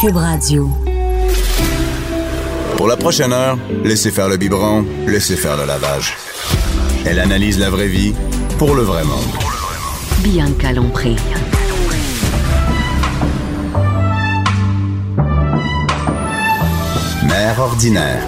Cube Radio. Pour la prochaine heure, laissez faire le biberon, laissez faire le lavage. Elle analyse la vraie vie pour le vrai monde. Bianca Lompré. Mère ordinaire.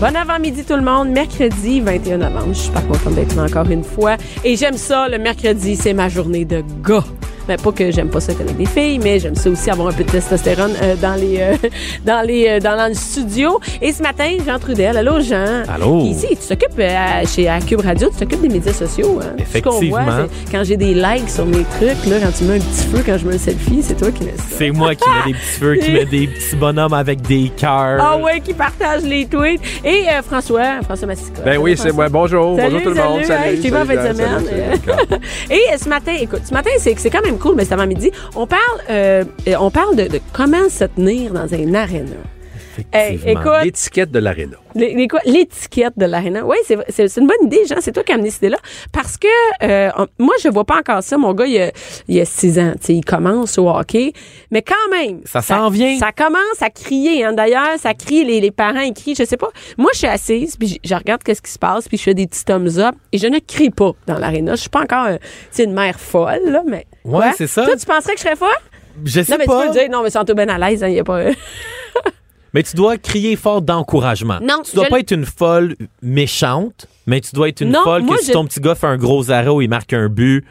Bon avant-midi tout le monde, mercredi 21 novembre. Je suis pas contente d'être là encore une fois. Et j'aime ça, le mercredi, c'est ma journée de gars. Ben, pas que j'aime pas ça connaître des filles, mais j'aime ça aussi avoir un peu de testostérone euh, dans les euh, dans les euh, dans le studio. Et ce matin, Jean Trudel, allô Jean? Allô? Ici, tu t'occupes euh, chez à Cube Radio, tu t'occupes des médias sociaux. Hein? Ce qu'on voit, Effectivement. c'est quand j'ai des likes sur mes trucs, là, quand tu mets un petit feu, quand je mets un selfie, c'est toi qui mets ça. C'est moi qui mets des petits feux, qui mets des petits bonhommes avec des cœurs. Ah ouais, qui partage les tweets. Et euh, François, François Massica. Ben oui, c'est moi. Bonjour. Salut, Bonjour tout le monde. salut. Salut, semaine. salut, salut. Et euh, ce matin, écoute, ce matin, c'est c'est quand même cool, mais c'est avant midi. On parle, euh, on parle de, de comment se tenir dans un aréna. Effectivement. L'étiquette de l'aréna. l'étiquette de l'aréna. Oui, c'est une bonne idée, Jean. C'est toi qui as amené cette idée-là. Parce que euh, moi, je vois pas encore ça. Mon gars, il a, il a six ans. Tu sais, il commence au hockey. Mais quand même. Ça s'en vient. Ça commence à crier. Hein. D'ailleurs, ça crie. Les, les parents, ils crient. Je sais pas. Moi, je suis assise, puis je, regarde qu'est-ce qui se passe, puis je fais des petits thumbs up. Et je ne crie pas dans l'aréna. Je suis pas encore euh, tu sais, une mère folle, là, mais. Ouais, c'est ça. Toi, tu penserais que je serais folle? Je sais Non, mais pas. tu peux le dire. Non, mais c'est bien à l'aise. Il y a pas. Mais tu dois crier fort d'encouragement. Non, Tu dois je pas être une folle méchante, mais tu dois être une Non, folle que si je- ton petit gars fait un gros arrêt ou il marque un but,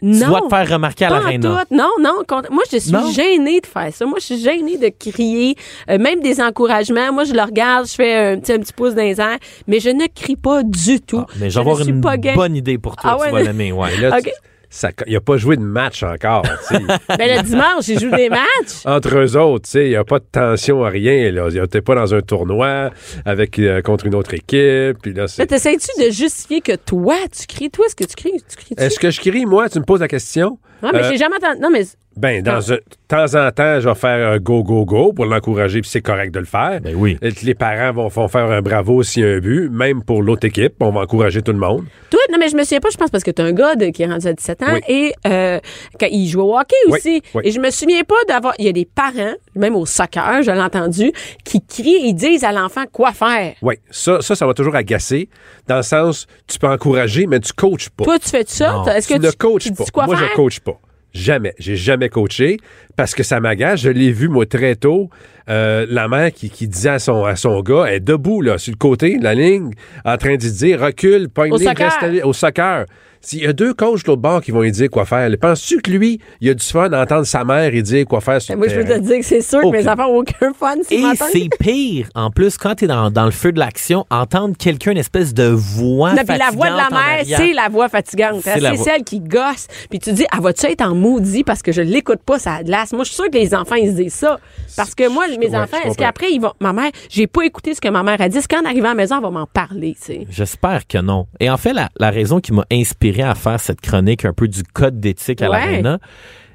tu non. dois te faire remarquer à l'aréna. Non, non. Moi, je suis Non. gênée de faire ça. Moi, je suis gênée de crier, euh, même des encouragements. Moi, je le regarde, je fais un petit, un petit pouce dans les airs, mais je ne crie pas du tout. Ah, mais je j'ai avoir une bonne idée pour toi, Ah tu vas l'aimer, ouais. Et là, OK. tu- ça- il n'a pas joué de match encore. tu sais. Ben, le dimanche, j'ai joué des matchs. Entre eux autres, tu sais, il n'y a pas de tension à rien. Là. Il n'était pas dans un tournoi avec, euh, contre une autre équipe. Puis là, c'est... t'essayes-tu de justifier que toi, tu cries? Toi, est-ce que tu cries? Tu cries Est-ce que je crie, moi? Tu me poses la question? Non, mais Euh, j'ai jamais entendu. Non, mais. Ben, dans un, de temps en temps, je vais faire un go, go, go pour l'encourager, puis c'est correct de le faire. Ben oui. Et Les parents vont, vont faire un bravo s'il y a un but, même pour l'autre équipe. On va encourager tout le monde. Toi, non, mais je me souviens pas, je pense parce que t'es un gars de- qui est rendu à 17 ans Oui. et euh, quand il joue au hockey aussi. oui. Et je me souviens pas d'avoir. Il y a des parents, même au soccer, je l'ai entendu, qui crient, ils disent à l'enfant quoi faire. Oui, ça, ça, ça va toujours agacer, dans le sens, tu peux encourager, mais tu coaches pas. Toi, tu fais ça? Non, Est-ce que tu tu, ne coaches tu pas. moi, faire? je coach pas. Jamais. J'ai jamais coaché parce que ça m'agace. Je l'ai vu, moi, très tôt. Euh, la mère qui, qui disait à son, à son gars, elle est debout, là, sur le côté, la ligne, en train d'y dire, recule, pogne Au soccer. reste au soccer. S'il y a deux coachs de l'autre bord qui vont lui dire quoi faire, penses-tu que lui, il a du fun d'entendre sa mère lui dire quoi faire sur Moi, le je peux te dire que c'est sûr que mes enfants n'ont aucun fun ce Et c'est pire, en plus, quand tu es dans, dans le feu de l'action, entendre quelqu'un, une espèce de voix Non, puis la voix de la fatigante mère, c'est la voix fatigante. C'est voix. celle qui gosse. Puis tu dis, ah, vas-tu être en maudit parce que je l'écoute pas, ça glace. Moi, je suis sûre que les enfants, ils se disent ça. Parce que moi, mes Ouais, enfants, est-ce qu'après, ils vont. Ma mère, j'ai pas écouté ce que ma mère a dit. Est-ce qu'en arrivant à la maison, elle va m'en parler, tu sais? J'espère que non. Et en fait, la, la raison qui m'a inspiré à faire cette chronique un peu du code d'éthique à Ouais. l'arena,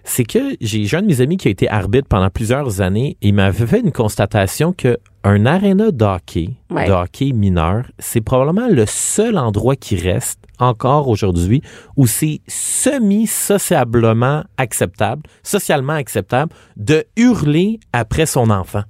c'est que j'ai un de mes amis qui a été arbitre pendant plusieurs années et il m'avait fait une constatation que un aréna de hockey, Ouais. de hockey mineur, c'est probablement le seul endroit qui reste encore aujourd'hui où c'est semi-sociablement acceptable, socialement acceptable de hurler après son enfant.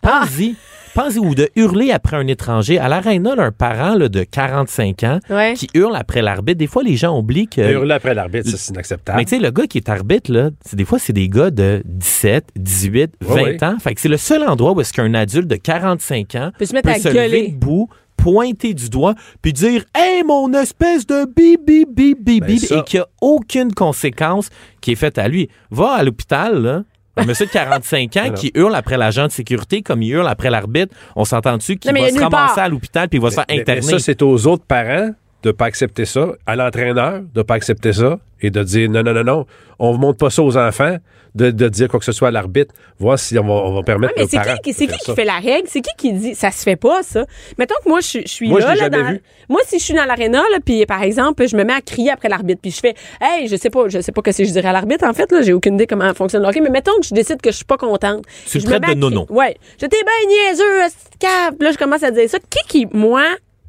Pense-y. Pense-y, ou de hurler après un étranger. À l'aréna, un parent là, de 45 ans Ouais. qui hurle après l'arbitre, des fois, les gens oublient que... Hurler après l'arbitre, ça, c'est inacceptable. Mais tu sais, le gars qui est arbitre, là, c'est des fois, c'est des gars de 17, 18, 20 Ouais, ouais. ans. Fait que c'est le seul endroit où est-ce qu'un adulte de 45 ans Peut se mettre à se gueuler. lever debout, pointer du doigt, puis dire « Hey, mon espèce de bip, bip, bip, Ben, et qu'il n'y a aucune conséquence qui est faite à lui. Va à l'hôpital, là, un monsieur de 45 ans qui hurle après l'agent de sécurité comme il hurle après l'arbitre, on s'entend-tu qu'il va se ramasser part. à l'hôpital puis il va se faire Mais- mais interner? ça, c'est aux autres parents? De pas accepter ça, à l'entraîneur de pas accepter ça et de dire non, non, non, non, on ne montre pas ça aux enfants, de, de dire quoi que ce soit à l'arbitre, voir si on va, on va permettre Ouais, mais c'est parents qui, c'est qui fait la règle? C'est qui qui dit ça se fait pas, ça? Mettons que moi, je, je suis Moi, là. là, dans- vu. Moi, si je suis dans l'aréna, là, puis par exemple, je me mets à crier après l'arbitre, puis je fais Hey, je sais pas, je sais pas que si je dirais à l'arbitre, en fait, là, j'ai aucune idée comment fonctionne le hockey, mais mettons que je décide que je suis pas contente. Tu le Je me traites de nono. Ouais. J'étais bien niaiseux, cave. Là, je commence à dire ça. Qui qui, moi,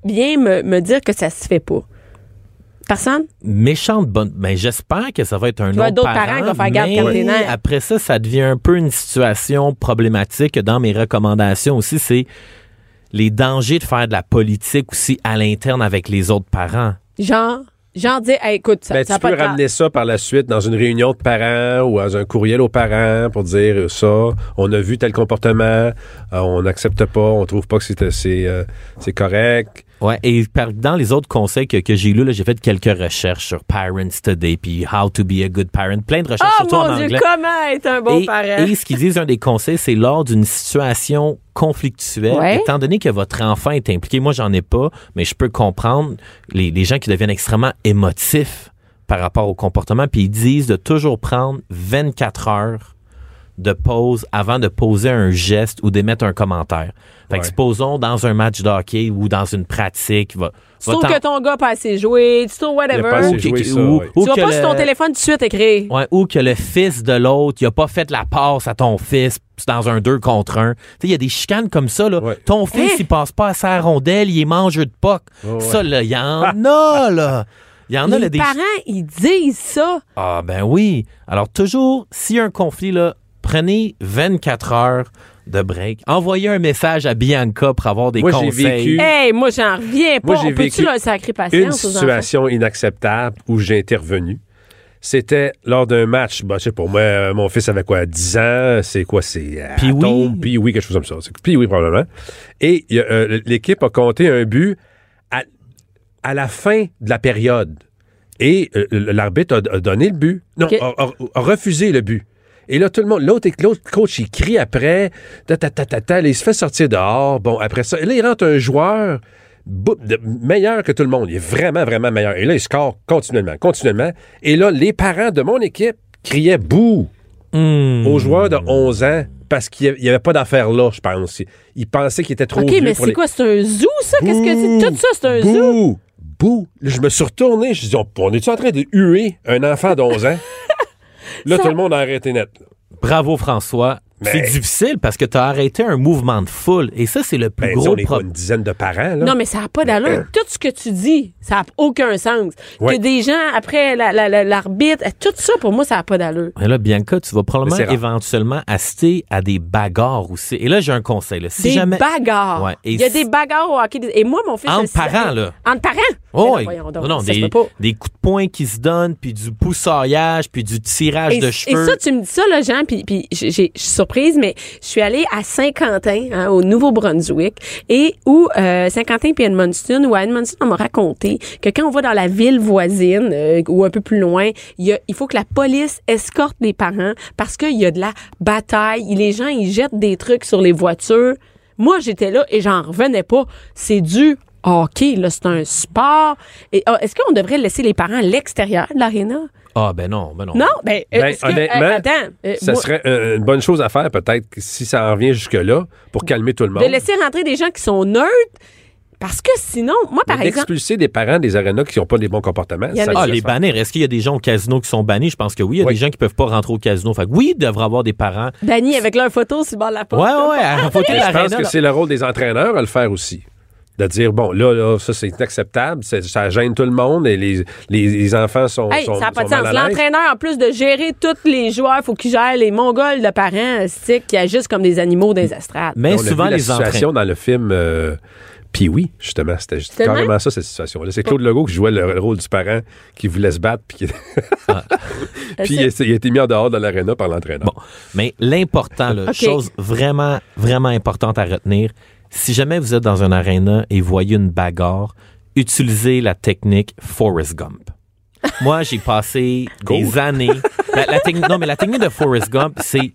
vient me, me dire que ça se fait pas? Personne? méchante bonne. Mais j'espère que ça va être un autre d'autres parent. parents qui vont faire garde mais après ça, ça devient un peu une situation problématique dans mes recommandations aussi. C'est les dangers de faire de la politique aussi à l'interne avec les autres parents. Genre, genre dire, Hey, écoute, ça, Ben, ça tu peux ramener ça par la suite dans une réunion de parents ou dans un courriel aux parents pour dire euh, ça, on a vu tel comportement, euh, on n'accepte pas, on trouve pas que c'est euh, c'est correct. Ouais, et par- dans les autres conseils que, que j'ai lus, là, j'ai fait quelques recherches sur Parents Today, puis How to be a good parent, plein de recherches, Oh surtout en Dieu, anglais. comment être un bon et, parent? et ce qu'ils disent, un des conseils, c'est lors d'une situation conflictuelle, Ouais. étant donné que votre enfant est impliqué, moi j'en ai pas, mais je peux comprendre les, les gens qui deviennent extrêmement émotifs par rapport au comportement, puis ils disent de toujours prendre 24 heures de pause avant de poser un geste ou d'émettre un commentaire. Fait que supposons dans un match de hockey ou dans une pratique, va, Tu trouves que ton gars pas assez joué, tu trouves whatever. Pas assez ou, joué que- ça, ou- ouais. ou tu vas que pas sur ton le- téléphone tout de suite écrire. Ouais, ou que le fils de l'autre, il a pas fait la passe à ton fils dans un 2 contre 1. Tu sais, il y a des chicanes comme ça, là. Ouais. Ton fils, Hein? il passe pas à sa rondelle, il est mangeur de poc. Ça, là, il y en a, là. Il y en a, Les là, des... parents, ils disent ça. Ah, ben oui. Alors, toujours, s'il y a un conflit, là, prenez 24 heures de break. Envoyez un message à Bianca pour avoir des Moi, j'ai conseils. vécu- Hey, moi, j'en reviens pas. Moi, j'ai vécu leur Une patience enfants? situation inacceptable où j'ai intervenu. C'était lors d'un match. Bah, je sais pas, moi, euh, mon fils avait quoi, 10 ans? C'est quoi? C'est. euh, Pee-wee? Atome, Pee-wee, quelque chose comme ça. C'est Pee-wee, probablement. Et euh, l'équipe a compté un but à, à la fin de la période. Et euh, l'arbitre a, a donné le but. Non, Ok. a, a- a refusé le but. Et là, tout le monde, l'autre, l'autre coach, il crie après, ta, ta, ta, ta, ta, il se fait sortir dehors. Bon, après ça, et là, il rentre un joueur de- meilleur que tout le monde. Il est vraiment, vraiment meilleur. Et là, il score continuellement, continuellement. Et là, les parents de mon équipe criaient bouh Hmm. aux joueurs de 11 ans parce qu'il n'y avait pas d'affaire là, je pense. Ils, ils pensaient qu'il était trop OK, vieux mais pour c'est les- quoi? C'est un zoo, ça? Qu'est-ce que Bouh! c'est? Tout ça, c'est un zoo? Bouh! Bouh! Là, je me suis retourné, je dis, on, on est-tu en train de huer un enfant d'11 ans? Là, Ça- tout le monde a arrêté net. Bravo, François. Mais- C'est difficile parce que tu as arrêté un mouvement de foule. Et ça, c'est le plus Ben, gros problème. une dizaine de parents, là. Non, mais ça n'a pas d'allure. Tout ce que tu dis, ça n'a aucun sens. Ouais. Que des gens, après la- la- la- l'arbitre, tout ça, pour moi, ça n'a pas d'allure. Et là, Bianca, tu vas probablement Mais éventuellement assister à des bagarres aussi. Et là, j'ai un conseil. là. Si des jamais... bagarres? Ouais, et Il y a si- des bagarres au hockey. Et moi, mon fils... Entre parents, là. Entre parents? Oh, Mais là, voyons donc, non, non, des, coups de poing qui se donnent, puis du poussaillage, puis du tirage Et, de et cheveux. ça, tu me dis ça, là, Jean, puis, puis j'ai- j'ai- mais je suis allée à Saint-Quentin, hein, au Nouveau-Brunswick, et où euh, Saint-Quentin puis Edmundston, où à Edmundston, on m'a raconté que quand on va dans la ville voisine euh, ou un peu plus loin, il, faut que la police escorte les parents parce qu'il y a de la bataille. Les gens, ils jettent des trucs sur les voitures. Moi, j'étais là et j'en revenais pas. C'est du hockey, là, c'est un sport. Et ah, est-ce qu'on devrait laisser les parents à l'extérieur de l'aréna? Ah, ben non, ben non. Non, ben, euh, Ben, est-ce que- honnêtement, euh, attends, euh, Ça moi, serait euh, une bonne chose à faire, peut-être, si ça en revient jusque-là, pour calmer tout le monde. de laisser rentrer des gens qui sont neutres, parce que sinon, moi, par Mais exemple, D'expulser des parents des arénas qui n'ont pas des bons comportements. Ça Ah, les bannir. Est-ce qu'il y a des gens au casino qui sont bannis? Je pense que oui. Il y a Oui. des gens qui peuvent pas rentrer au casino. Fait que oui, il devrait avoir des parents. bannis avec leur photo sur le bord de la Ouais, porte. ouais, ouais. À de je pense que c'est le rôle des entraîneurs à le faire aussi. De dire, bon, là, là ça, c'est inacceptable, ça gêne tout le monde et les, les, les enfants sont, Hey, sont, ça n'a pas de sens. L'entraîneur, en plus de gérer tous les joueurs, faut qu'il gère les mongols de parents stick, qui agissent comme des animaux des estrades. Mais On a souvent, vu la les situation entraîneurs. dans le film euh, puis oui, justement, c'était carrément ça, cette situation-là. C'est Claude Legault qui jouait le, le rôle du parent qui voulait se battre, puis, qui- puis il, a- il a été mis en dehors de l'aréna par l'entraîneur. Bon, mais l'important, chose vraiment, vraiment importante à retenir, si jamais vous êtes dans un aréna et voyez une bagarre, utilisez la technique Forrest Gump. Moi, j'ai passé des années. La, la technique- non, mais la technique de Forrest Gump, c'est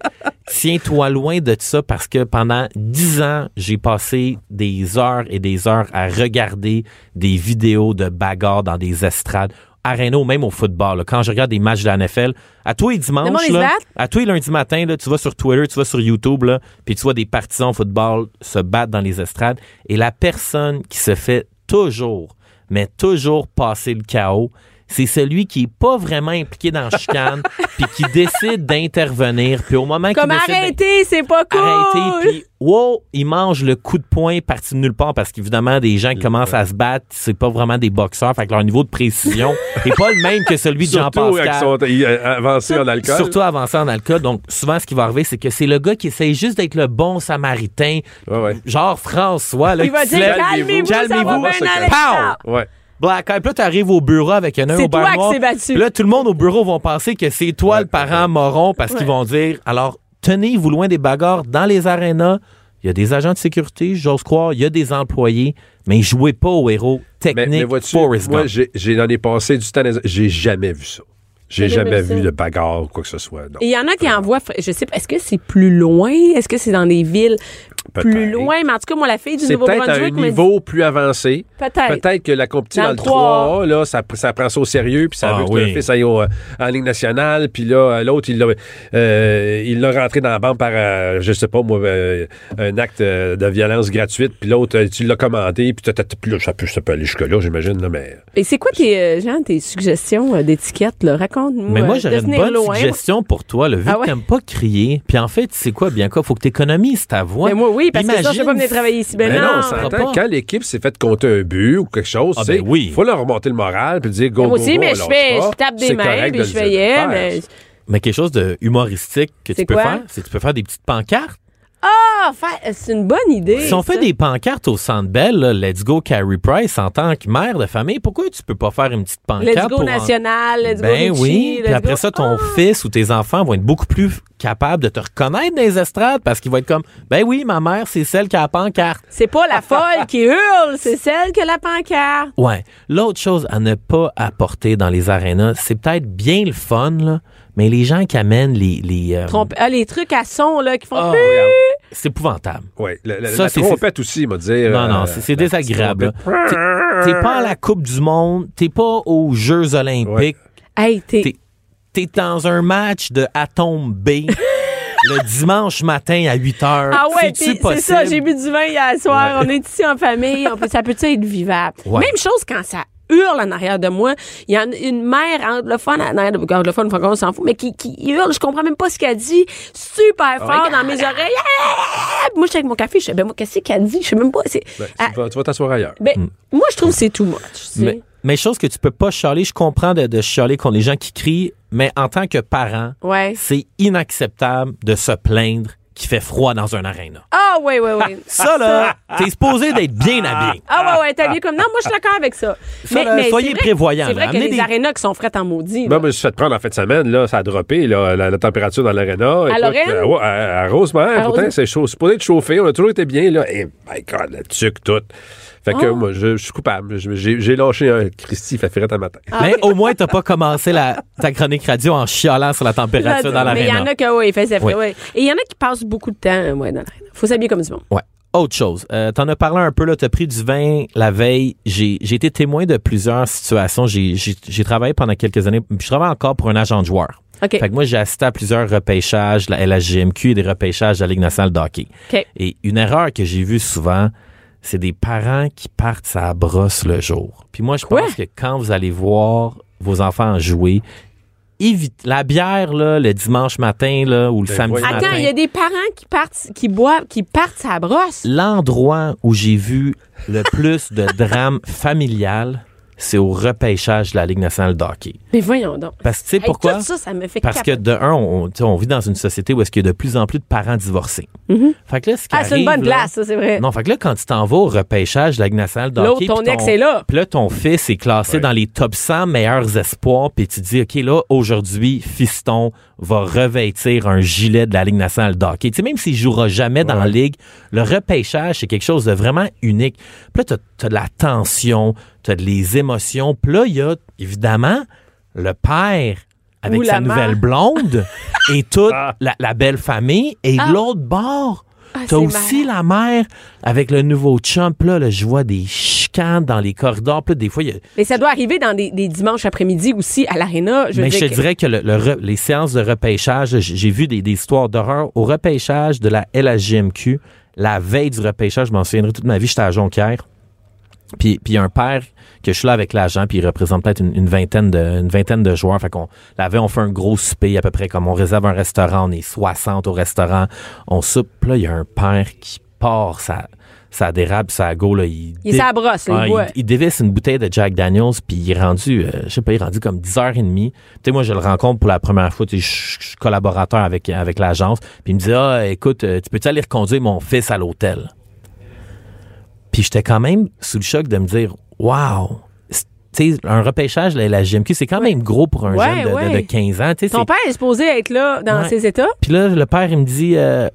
tiens-toi loin de ça parce que pendant dix ans, j'ai passé des heures et des heures à regarder des vidéos de bagarres dans des estrades. Arena ou même au football. là. Quand je regarde des matchs de la NFL, à tous les Le dimanches, là, à tous les lundis matin, là, tu vas sur Twitter, tu vas sur YouTube, puis tu vois des partisans au football se battre dans les estrades. Et la personne qui se fait toujours, mais toujours passer le chaos, c'est celui qui est pas vraiment impliqué dans la chicane, puis qui décide d'intervenir, puis au moment qu'il Comme arrêtez, c'est pas cool. arrêter, puis wow, il mange le coup de poing parti de nulle part parce qu'évidemment, des gens qui commencent à se battre, c'est pas vraiment des boxeurs, fait que leur niveau de précision est pas le même que celui de Surtout Jean-Pascal. avec son il, euh, avancé en alcool. Surtout avancé en alcool. Donc, souvent, ce qui va arriver, c'est que c'est le gars qui essaye juste d'être le bon samaritain. Ouais, ouais. Genre François, là, Il va qui dire calmez-vous, Calmez-vous, Black Eye. Puis là, t'arrives au bureau avec un œil C'est au toi qui noir. s'est battu. Là, tout le monde au bureau vont penser que c'est toi le parent moron parce qu'ils vont dire, alors, tenez-vous loin des bagarres dans les arénas. Il y a des agents de sécurité, j'ose croire. Il y a des employés. Mais jouez pas au héros technique mais Forrest moi, j'ai, dans les passés du temps, j'ai jamais vu ça. J'ai jamais vu de bagarre ou quoi que ce soit. il y en a qui envoient, je sais pas, est-ce que c'est plus loin? Est-ce que c'est dans des villes plus loin? Mais en tout cas, moi, la fille du C'est peut-être un Nouveau-Brunswick dit niveau plus avancé. peut-être. Peut-être que la compétition Dans dans, le le 3 là, ça, ça prend ça au sérieux, puis ça Ah veut que oui. le fils aille au- euh, en Ligue nationale, puis là, euh, l'autre, il l'a euh, il l'a rentré dans la banque par, euh, je sais pas moi, euh, un acte de violence gratuite, puis l'autre, tu l'as commandé, puis t'as- t'as- puis là, ça peut, ça peut aller jusque-là, j'imagine, là, mais... Et c'est quoi tes, euh, Jean, tes suggestions euh, d'étiquettes, là? Raconte-nous. Mais moi, j'aurais de une bonne loin. suggestion pour toi. Là, vu Ah que ouais? t'aimes pas crier, puis en fait, c'est quoi, bien quoi? Faut que tu économises ta voix. Mais moi, oui, parce que ça, je peux pas venir travailler ici. Ben Mais non, non. on fera s'entend, pas. quand l'équipe s'est fait compter un but ou quelque chose, Ah, sais, ben oui. faut leur remonter le moral, puis dire go, Moi go, aussi, go, mais on je fais, je tape des mains, puis de je fais yeah, mais... Mais quelque chose de humoristique que tu peux quoi? faire, c'est que tu peux faire des petites pancartes. Ah, fa- c'est une bonne idée. Si on fait des pancartes au Centre Bell, là, Let's Go Carrie Price, en tant que mère de famille, pourquoi tu peux pas faire une petite pancarte Let's go pour en- national, let's Ben go oui, puis après go- ça, ton Ah! fils ou tes enfants vont être beaucoup plus capables de te reconnaître dans les estrades parce qu'ils vont être comme, ben oui, ma mère, c'est celle qui a la pancarte. C'est pas la folle qui hurle, c'est celle qui a la pancarte. Ouais. L'autre chose à ne pas apporter dans les arénas, c'est peut-être bien le fun, là, mais les gens qui amènent les... les euh, Trompe- ah, les trucs à son, là, qui font... regarde, c'est épouvantable. Ouais, la, la- Ça, la c'est- trompette aussi, il m'a dit. Non, euh, non, c'est c'est petite désagréable. T'es pas à la Coupe du Monde, t'es pas aux Jeux olympiques, Hey, t'es... T'es- dans un match de Atom B le dimanche matin à 8 heures. Ah ouais, c'est ça, j'ai bu du vin hier soir, on est ici en famille, on peut- ça peut être vivable? Ouais. Même chose quand ça hurle en arrière de moi. Il y a une, mère anglophone, en arrière de, anglophone, francophone, on s'en fout, mais qui, qui hurle, je comprends même pas ce qu'elle dit, super fort dans mes oreilles. Moi, j'étais avec mon café, je sais, ben moi, qu'est-ce qu'elle dit? Je sais même pas. C'est, Ben, Ah, tu vas- tu vas t'asseoir ailleurs. ben, moi, je trouve que c'est too much. tu sais. Mais, mais chose que tu peux pas chialer, je comprends de, de chialer contre les gens qui crient, mais en tant que parent, Ouais. c'est inacceptable de se plaindre qu'il fait froid dans un aréna. Ah, ouais, ouais, ouais. Ça, là, t'es supposé d'être bien habillé. Ah, ouais, ouais, t'as bien comme. Non, moi, je suis d'accord avec ça. Ça, là, soyez c'est vrai- prévoyants, C'est vrai qu'il y a Amenez des des- arénas qui sont frettes en maudit. là. Moi, je me suis fait prendre en fin de semaine, là, ça a droppé, là, la, la température dans l'aréna. Écoute, Lorraine? euh, ouais, à, à Rosemère, À pourtant, c'est chaud. C'est supposé être chauffé, on a toujours été bien, là. Et, my God, le tuc, tout. Fait que, Oh. moi, je, je suis coupable. J'ai lâché un Christy, il fait frette un matin. Ah, mais au moins, t'as pas commencé la, ta chronique radio en chialant sur la température dans Mais il y en a que, oui, il fait ça. Oui. ouais. Et il y en a qui passent beaucoup de temps, ouais, dans l'aréna. Faut s'habiller comme du monde. Ouais. Autre chose, euh, t'en as parlé un peu, là, t'as pris du vin la veille. J'ai j'ai été témoin de plusieurs situations. J'ai travaillé pendant quelques années, puis je travaille encore pour un agent de joueur. OK. Fait que moi, j'ai assisté à plusieurs repêchages, la LHGMQ et des repêchages de la Ligue nationale de hockey. OK. Et une erreur que j'ai vue souvent, c'est des parents qui partent à la brosse le jour. Puis moi, je Quoi? pense que quand vous allez voir vos enfants jouer, évite la bière là, le dimanche matin là, ou le Ben, samedi voyons. matin. Attends, il y a des parents qui partent, qui boivent, qui partent sa brosse. L'endroit où j'ai vu le plus de drame familial, c'est au repêchage de la Ligue nationale de hockey. Mais voyons donc. Parce que tu sais Hey, pourquoi? Tout ça, ça me fait Parce que de un, on, on vit dans une société où est-ce qu'il y a de plus en plus de parents divorcés. Fait que là, ce qui Ah, c'est une arrive, bonne là- place, ça, c'est vrai. Non, fait que là, quand tu t'en vas au repêchage de la Ligue nationale de L'autre, hockey, ton ex est là. Puis là, ton fils est classé Ouais. dans les top 100 meilleurs espoirs, puis tu te dis, OK, là, aujourd'hui, fiston va revêtir un gilet de la Ligue nationale de hockey. Tu sais, même s'il jouera jamais dans la Ligue, le repêchage, c'est quelque chose de vraiment unique. Puis là, t'as as de la tension, t'as de les émotions. Puis là, il y a, évidemment, le père avec Ou sa nouvelle blonde et toute Ah. la, la belle famille. Et Ah. l'autre bord, Ah, t'as aussi la mère avec le nouveau chum. Puis Là, là, je vois des chicanes dans les corridors. Puis là, des fois, il y a, Mais ça doit arriver dans des, des dimanches après-midi aussi à l'aréna. Mais je te que- dirais que le- le re- les séances de repêchage, j'ai vu des, des histoires d'horreur. Au repêchage de la LHJMQ, la veille du repêchage, je m'en souviendrai toute ma vie, j'étais à Jonquière. Puis puis il y a un père que je suis là avec l'agent, puis il représente peut-être une, une vingtaine de une vingtaine de joueurs. Fait qu'on la veille, on fait un gros souper à peu près comme on réserve un restaurant, on est 60 au restaurant, on soupe. Puis là, il y a un père qui part sa ça dérape, ça go là, il, Il dé- brosse, il Ah, boit. il, il dévisse une bouteille de Jack Daniels, puis il est rendu, euh, je sais pas, il est rendu comme 10h30. Tu sais, moi, je le rencontre pour la première fois, tu sais, je suis collaborateur avec, avec l'agence, puis il me dit, ah, écoute, euh, tu peux-tu aller reconduire mon fils à l'hôtel? Puis j'étais quand même sous le choc de me dire, wow! C'est- Tu sais, un repêchage, la, la GMQ, c'est quand même gros pour un Ouais, jeune de, de- ouais. de 15 ans. Ton père est supposé être là dans Ouais. ses états? puis là, le père, il me dit euh,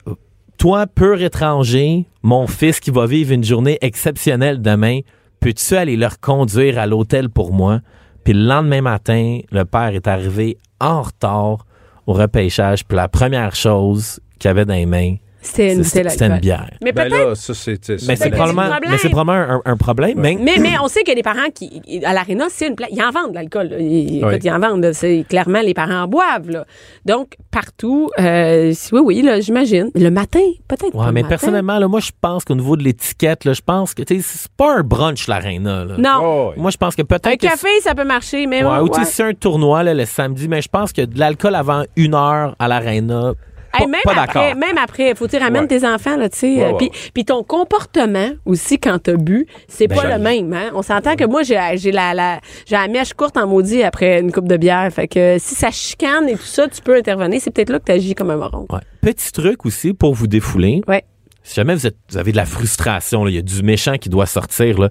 Toi, pur étranger, mon fils qui va vivre une journée exceptionnelle demain, peux-tu aller le reconduire à l'hôtel pour moi? Puis le lendemain matin, le père est arrivé en retard au repêchage. Puis la première chose qu'il avait dans les mains, C'était une c'était une bière. Mais Ben peut-être. là, ça, c'est. Mais c'est c'est un probablement, problème. mais c'est probablement un, un problème. Mais, Mais, mais on sait que les parents qui à l'aréna, c'est une place. Ils en vendent de l'alcool. Ils, écoute, ils en vendent. C'est clairement les parents en boivent. Là. Donc partout, euh, oui, oui, là, j'imagine. Le matin, peut-être. Ouais, mais matin. personnellement, là, moi, je pense qu'au niveau de l'étiquette, là, je pense que tu sais, c'est pas un brunch, l'aréna. là. Non. Oh, oui. Moi, je pense que peut-être. Un que café, ça peut marcher, mais Ouais, ouais, ou c'est un tournoi là, le samedi, mais je pense que de l'alcool avant une heure à l'aréna, Hey, même, pas après, d'accord. même après, faut dire, ramène Ouais. tes enfants, là, tu sais. Ouais, euh, ouais. Puis ton comportement aussi quand t'as bu, c'est Ben, pas le même, hein. On s'entend que moi, j'ai j'ai la, la, j'ai la mèche courte en maudit après une coupe de bière. Fait que si ça chicane et tout ça, tu peux intervenir. C'est peut-être là que t'agis comme un moron. Petit truc aussi pour vous défouler. Ouais. Si jamais vous, êtes- vous avez de la frustration, il y a du méchant qui doit sortir, là,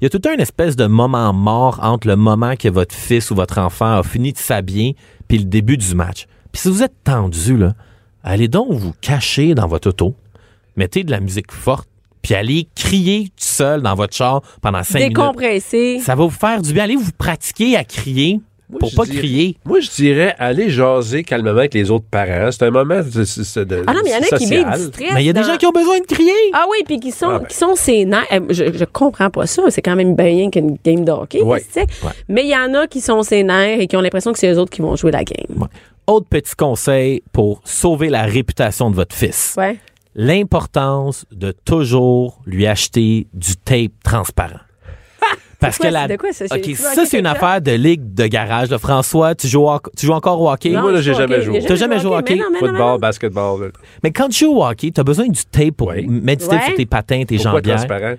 il y a tout un espèce de moment mort entre le moment que votre fils ou votre enfant a fini de s'habiller puis le début du match. Puis si vous êtes tendu, là, allez donc vous cacher dans votre auto, mettez de la musique forte, puis allez crier tout seul dans votre char pendant cinq minutes. Décompresser. Ça va vous faire du bien. Allez vous pratiquer à crier Moi, pour pas dirais- crier. Moi, je dirais aller jaser calmement avec les autres parents. C'est un moment de, de- de- Ah non, mais il y en a qui vivent du stress. Mais il y a des gens qui ont besoin de crier. Ah oui, puis qui sont, Ah ben. qui sont sénères. Euh, Je, je comprends pas ça. C'est quand même bien qu'une game de hockey. Ouais. tu sais. Ouais. Mais il y en a qui sont sénères et qui ont l'impression que c'est eux autres qui vont jouer la game. Ouais. Autre petit conseil pour sauver la réputation de votre fils. Ouais. L'importance de toujours lui acheter du tape transparent. Parce C'est quoi, que la... de quoi, ça? Ça, c'est une affaire de ligue de garage. là. François, tu joues, au- tu joues encore au hockey? Non, Moi, là, je j'ai jamais joué. T'as jamais joué au hockey? Football, non. basketball. là. Mais quand tu joues au hockey, tu as besoin du tape pour Oui. mettre du tape Ouais. sur tes patins, tes Pourquoi jambières. transparent?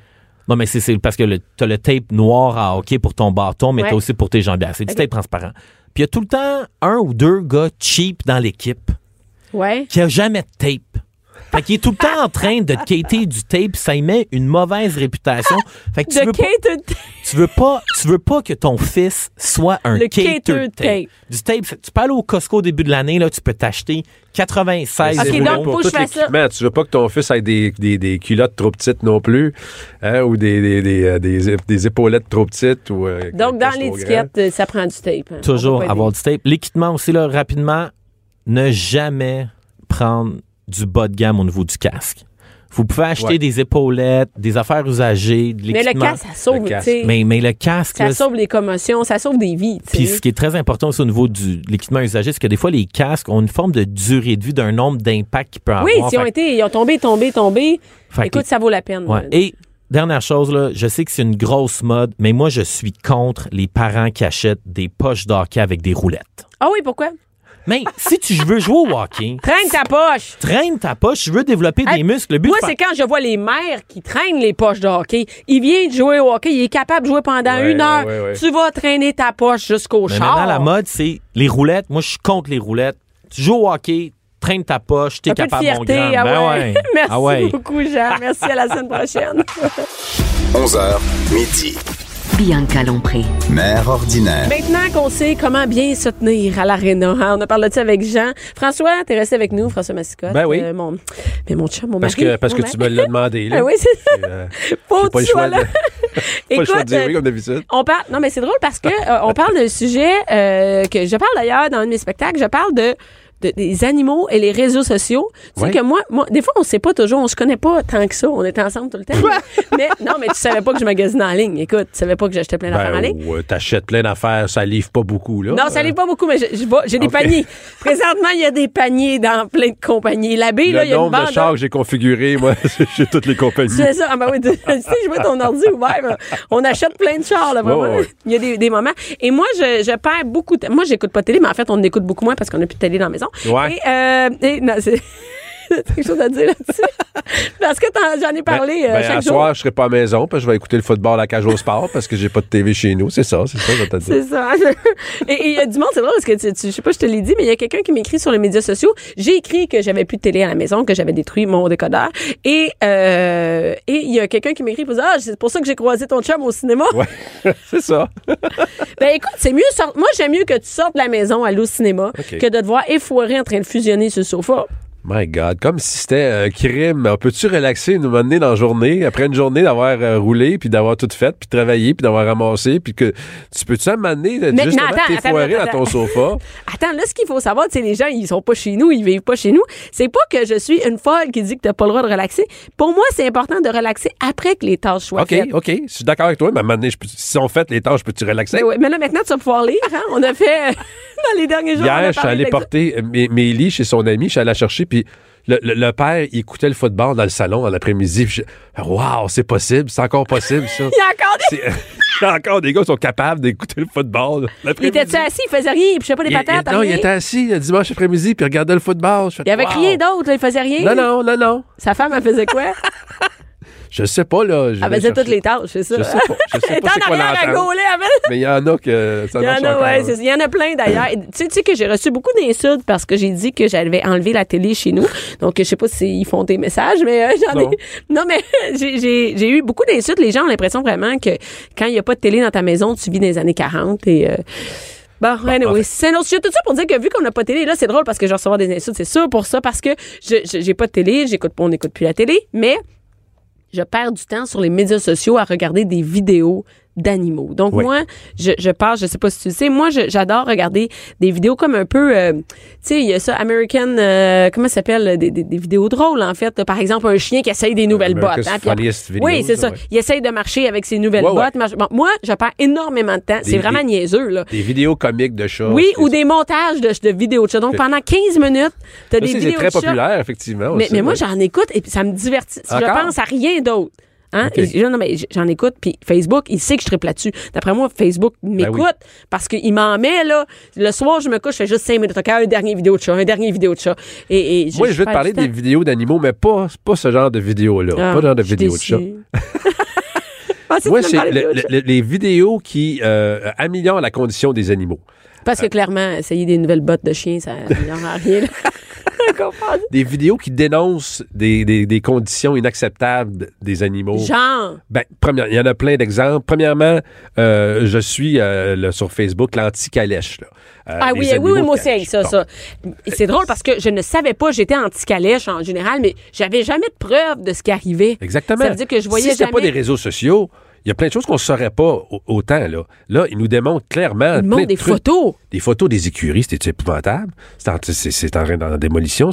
Non, mais c'est- parce que tu as le tape noir à hockey pour ton bâton, mais Ouais. tu aussi pour tes jambières. C'est du tape transparent. Puis il y a tout le temps un ou deux gars cheap dans l'équipe Ouais. qui a jamais de tape. Fait qu'il est tout le temps en train de te cater du tape, ça y met une mauvaise réputation. Fait que tu De veux, pas, tu veux pas tu veux pas que ton fils soit un Le cater tape. tape. Du tape, tu peux aller au Costco au début de l'année là, tu peux t'acheter 96 Ok, rouleaux. donc, pour faut que tout je fasse ça. l'équipement. Tu veux pas que ton fils ait des, des, des culottes trop petites non plus, hein, ou des, des, des, euh, des, des épaulettes trop petites. Ou, euh, Donc, dans l'étiquette, euh, ça prend du tape. hein. Toujours avoir du tape. L'équipement aussi, là, rapidement, ne jamais prendre du bas de gamme au niveau du casque. Vous pouvez acheter Ouais. des épaulettes, des affaires usagées, de Mais le casque, ça sauve, Le casque. mais, mais le casque, Ça là, sauve les commotions, ça sauve des vies, puis ce qui est très important aussi au niveau du- de l'équipement usagé, c'est que des fois, les casques ont une forme de durée de vie d'un nombre d'impacts qu'ils peuvent Oui, avoir. s'ils ont Fait- été, ils ont tombé, tombé, tombé. fait que- Écoute, ça vaut la peine. Ouais. Et dernière chose, là, je sais que c'est une grosse mode, mais moi, je suis contre les parents qui achètent des poches d'hockey avec des roulettes. Ah oui, pourquoi? Mais si tu veux jouer au hockey, Traîne ta poche. traîne ta poche, tu veux développer Hey, des muscles. Le but Moi, c'est quand je vois les mères qui traînent les poches de hockey. Il vient de jouer au hockey, il est capable de jouer pendant Ouais, une heure. ouais, ouais, ouais. Tu vas traîner ta poche jusqu'au Mais char. maintenant, la mode, c'est les roulettes. Moi, je suis contre les roulettes. Tu joues au hockey, traîne ta poche, t'es peu de capable, mon fierté. grand. Ah Ben ouais. ouais. Merci Ah ouais. beaucoup, Jean. Merci à la semaine prochaine. 11h, midi. Bianca Lompré. Mère ordinaire. Maintenant qu'on sait comment bien se tenir à l'aréna, hein, on a parlé de ça avec Jean. François, t'es resté avec nous, François Massicotte. Ben oui. Euh, mon, mais mon chum, mon Parce mari. que, parce que tu me l'as demandé. Là. Ah oui, c'est ça. Euh, Faut pas que le tu sois choix là. de, pas le choix de dire oui, comme d'habitude. On parle, non, mais c'est drôle parce que euh, on parle d'un sujet euh, que je parle d'ailleurs dans un de mes spectacles. Je parle de, de- des animaux et les réseaux sociaux. Tu Ouais. sais que moi, moi, des fois, on sait pas toujours, on se connaît pas tant que ça. On est ensemble tout le temps. mais non, mais tu savais pas que je magasinais en ligne. Écoute, tu savais pas que j'achetais plein d'affaires en Ben, ligne. ou, euh, t'achètes plein d'affaires, ça livre pas beaucoup. Là. Non, ça Euh, livre pas beaucoup, mais j'ai des paniers. Présentement, il y a des paniers dans plein de compagnies. L'abbé, Le là, il y a une nombre de bande. chars que j'ai configuré, moi, j'ai toutes les compagnies. C'est ça. Ah, ben oui, tu sais, je vois ton ordi ouvert. On achète plein de chars, là, vraiment. Il y a des, des moments. Et moi, je, je perds beaucoup de Moi, j'écoute pas de télé, mais en fait, on écoute beaucoup moins parce qu'on n'a plus de télé dans la maison. Ouais. Et, euh, et non, quelque chose à dire là-dessus? Parce que j'en ai parlé Ben, euh, ben, chaque à jour. soir, je serai pas à la maison parce que je vais écouter le football à la cage au sport parce que j'ai pas de TV chez nous. C'est ça, c'est ça, je vais te dire. C'est ça. Et il y a du monde, c'est drôle parce que tu, tu- je sais pas, je te l'ai dit, mais il y a quelqu'un qui m'écrit sur les médias sociaux. J'ai écrit que j'avais plus de télé à la maison, que j'avais détruit mon décodeur. Et euh, et il y a quelqu'un qui m'écrit pour dire ah c'est pour ça que j'ai croisé ton chum au cinéma. Ouais, c'est ça. Ben écoute, c'est mieux moi j'aime mieux que tu sortes de la maison aller au cinéma que de te voir effoiré en train de fusionner sur le sofa. My God, comme si c'était un crime. Peux-tu relaxer, nous mener dans la journée, après une journée d'avoir euh, roulé, puis d'avoir tout fait, puis travaillé, puis d'avoir ramassé, puis que tu peux-tu Mais- justement mais attends, t'effoirer attends, dans ton sofa? Attends, là ce qu'il faut savoir, c'est les gens, ils sont pas chez nous, ils vivent pas chez nous. C'est pas que je suis une folle qui dit que t'as pas le droit de relaxer. Pour moi, c'est important de relaxer après que les tâches soient OK, faites. OK, je suis d'accord avec toi, mais à un moment donné, si on fait les tâches, peux-tu relaxer? Ben ouais, mais là, maintenant, tu vas pouvoir lire. Hein? On a fait, dans les derniers jours, Hier, je suis allé porter euh, mes, mes lits chez son ami, je suis allé la chercher, puis le, le- le père, il écoutait le football dans le salon en après-midi. puis je- Wow, c'est possible, c'est encore possible, ça. Il y a encore des... Il y a encore des gars qui sont capables d'écouter le football. Il l'après-midi. était assis, il faisait rien, il pichait pas des Il- patates, il- non, il était assis le dimanche après-midi puis il regardait le football. Je fais, Il avait wow. rien d'autre, là, il faisait rien. Non, non, non, non. Sa femme, elle faisait quoi? Je sais pas, là. je vais faisait chercher. toutes les tâches, c'est ça. Je sais pas. Je sais pas c'est en quoi arrière à gauler, Mais il y en a que ça Il y en a, ouais, c'est- il y en a plein d'ailleurs. Tu sais, tu sais que j'ai reçu beaucoup d'insultes parce que j'ai dit que j'avais enlevé la télé chez nous. Donc, je sais pas s'ils font des messages, mais euh, j'en Non. ai. Non, mais j'ai- eu beaucoup d'insultes. Les gens ont l'impression vraiment que quand il n'y a pas de télé dans ta maison, tu vis dans les années 40 et. euh, Bon, anyway, c'est un autre sujet. Tout ça pour dire que vu qu'on n'a pas de télé, là, c'est drôle parce que je vais recevoir des insultes, c'est sûr pour ça, parce que je j'ai pas de télé, j'écoute pas, on n'écoute plus la télé, mais je perds du temps sur les médias sociaux à regarder des vidéos d'animaux. Donc Oui. moi, je, je passe, je sais pas si tu le sais, moi j'adore regarder des vidéos comme un peu, euh, tu sais, il y a ça, American, euh, comment ça s'appelle, des, des, des vidéos drôles en fait. Par exemple, un chien qui essaye des nouvelles bottes. après- Videos, oui, c'est ça. ouais. Il essaye de marcher avec ses nouvelles Ouais, bottes. Bon, moi, je perds énormément de temps. C'est vraiment des- niaiseux là. Des vidéos comiques de chats. Oui, c'est- ou des montages de, de vidéos de chat. Donc pendant 15 minutes, t'as des c'est vidéos très de chat. populaire, effectivement. Mais, aussi, mais moi, j'en écoute et puis ça me divertit. Je pense à rien d'autre. Hein? Et- non, mais j'en écoute, puis Facebook, il sait que je triple là-dessus. D'après moi, Facebook m'écoute Ben oui. parce qu'il m'en met, là. Le soir, je me couche, je fais juste 5 minutes. OK, un dernier vidéo de chat, un dernier vidéo de chat. Et, et Moi, je vais te perds parler des vidéos d'animaux, mais pas, pas ce genre de vidéos-là. Ah, pas ce genre de je suis vidéos de chat. déçue. Moi, veux c'est le- le- les vidéos qui euh, améliorent la condition des animaux. Parce que clairement, essayer des nouvelles bottes de chien, ça n'aura rien. Des vidéos qui dénoncent des, des- des conditions inacceptables des animaux. Genre? Ben, première- il y en a plein d'exemples. Premièrement, euh, je suis euh, là, sur Facebook l'anti-calèche. là. Euh, Ah oui, oui, oui, moi aussi, ça, Bon. ça. C'est drôle parce que je ne savais pas, j'étais anti-calèche en général, mais j'avais jamais de preuve de ce qui arrivait. Exactement. Ça veut dire que je voyais si jamais. pas des réseaux sociaux, il y a plein de choses qu'on ne saurait pas au- autant. Là, là ils nous démontrent clairement. Montrent de des photos. Des photos des écuries, c'était épouvantable? C'est en, c'est- c'est en, en démolition.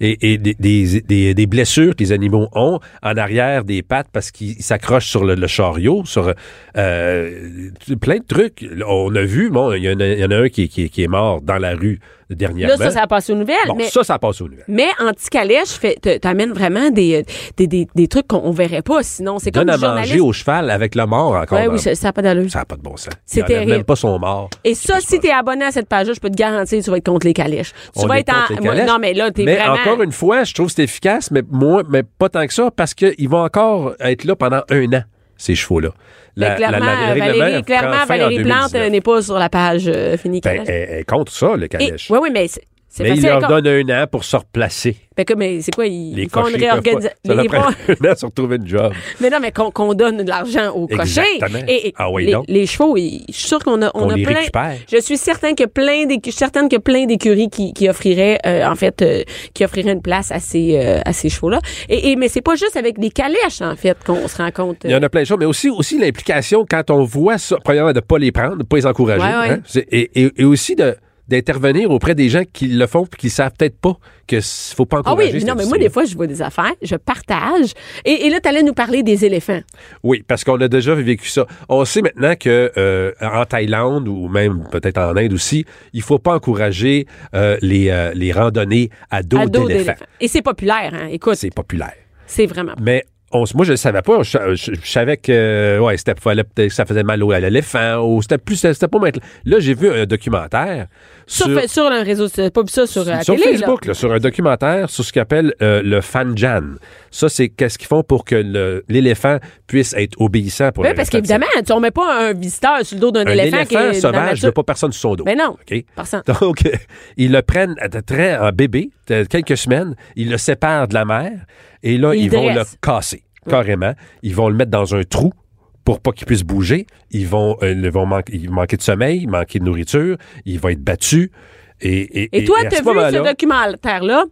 Et, et des, des, des- des blessures que les animaux ont en arrière des pattes parce qu'ils s'accrochent sur le, le chariot, sur euh, plein de trucs. On a vu, bon, il y, en a- il y en a un qui, qui- qui est mort dans la rue dernièrement. Là, ça, ça a passé aux nouvelles. Bon, mais ça, ça passe aux nouvelles. mais anti-calèche, t'amènes vraiment des, des, des, des trucs qu'on on verrait pas sinon. C'est comme Donne à journaliste. manger au cheval avec le mort encore. Ouais, oui, ça n'a pas d'allure. Ça n'a pas de bon sens. C'est terrible. même pas son mort. Et ça, si t'es abonné à cette page-là, je peux te garantir que tu vas être contre les calèches. Tu On vas être en. moi, non, mais là, t'es vraiment. encore une fois, je trouve que c'est efficace, mais moins, mais pas tant que ça, parce qu'ils vont encore être là pendant un an, ces chevaux-là. La- clairement, la- la- Valérie, clairement, Valérie Plante 2019. euh, n'est pas sur la page euh, Fini Ben, elle, elle est contre ça, le Et- calèche. Oui, oui, mais Mais il leur donne un an pour se replacer. Fait que, mais c'est quoi? Ils, Les ils font une cochers réorganisation. Ça leur prend un an pour se retrouver une job. Mais non, mais qu'on qu'on donne de l'argent aux cochers. Exactement. Et, et Ah oui, les, donc. les chevaux, ils- je suis sûre qu'on a, on Qu'on a plein. récupère. Je suis certain que plein suis certaine que plein d'écuries qui, qui offriraient, euh, en fait, euh, qui offriraient une place à ces, euh, à ces chevaux-là. Et, et mais c'est pas juste avec des calèches, en fait, qu'on se rend compte. Il y en a plein de choses, mais aussi, aussi l'implication quand on voit ça, premièrement, de ne pas les prendre, de ne pas les encourager. Ouais, ouais. hein. Et- et aussi de d'intervenir auprès des gens qui le font puis qui savent peut-être pas que faut pas Ah encourager. oui, mais non, mais moi, des fois, je vois des affaires, je partage. Et, et là, tu allais nous parler des éléphants. Oui, parce qu'on a déjà vécu ça. On sait maintenant que euh, en Thaïlande ou même peut-être en Inde aussi, il faut pas encourager euh, les, euh, les randonnées à dos dos d'éléphant. d'éléphants. Et c'est populaire, hein. Écoute, C'est populaire. c'est vraiment. Mais on, moi, je ne savais pas. Je, je- je savais que ouais, c'était, fallait peut-être que ça faisait mal au- à l'éléphant ou c'était plus. C'était pas maintenant. Là, j'ai vu un documentaire Sur, sur, sur un réseau, c'est pas ça sur, euh, la sur télé, là. Facebook, là, sur un documentaire sur ce qu'ils appellent euh, le fanjan. Ça, c'est qu'est-ce qu'ils font pour que l'éléphant puisse être obéissant pour Oui, le parce qu'évidemment, tu- on met pas un visiteur sur le dos d'un un éléphant, qui éléphant la sauvage n'a pas personne sur son dos. Ben non. OK? Personne. Donc, euh, ils le prennent très en bébé, quelques semaines, ils le séparent de la mère, et là, Ils vont le casser, carrément. Ils vont le mettre dans un trou pour pas qu'il puisse bouger. Ils vont, euh, ils vont manquer, de sommeil, manquer de nourriture, il va être battu. Et, et, Et toi, tu as vu ce documentaire-là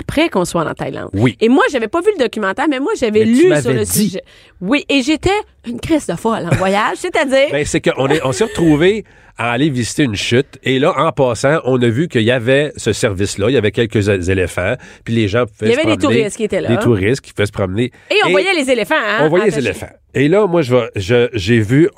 après qu'on soit en Thaïlande? Oui. Et moi, j'avais pas vu le documentaire, mais moi, j'avais lu sur le dit. sujet. Oui, et j'étais une crise de folle en voyage, c'est-à-dire... Ben, c'est qu'on on s'est retrouvés à aller visiter une chute. Et là, en passant, on a vu qu'il y avait ce service-là. Il y avait quelques éléphants. Puis les gens pouvaient Il y se avait des promener. touristes qui étaient là. Des touristes qui pouvaient se promener. et on voyait les éléphants, hein? On voyait les éléphants. Et là, moi, je vais- je- j'ai vu,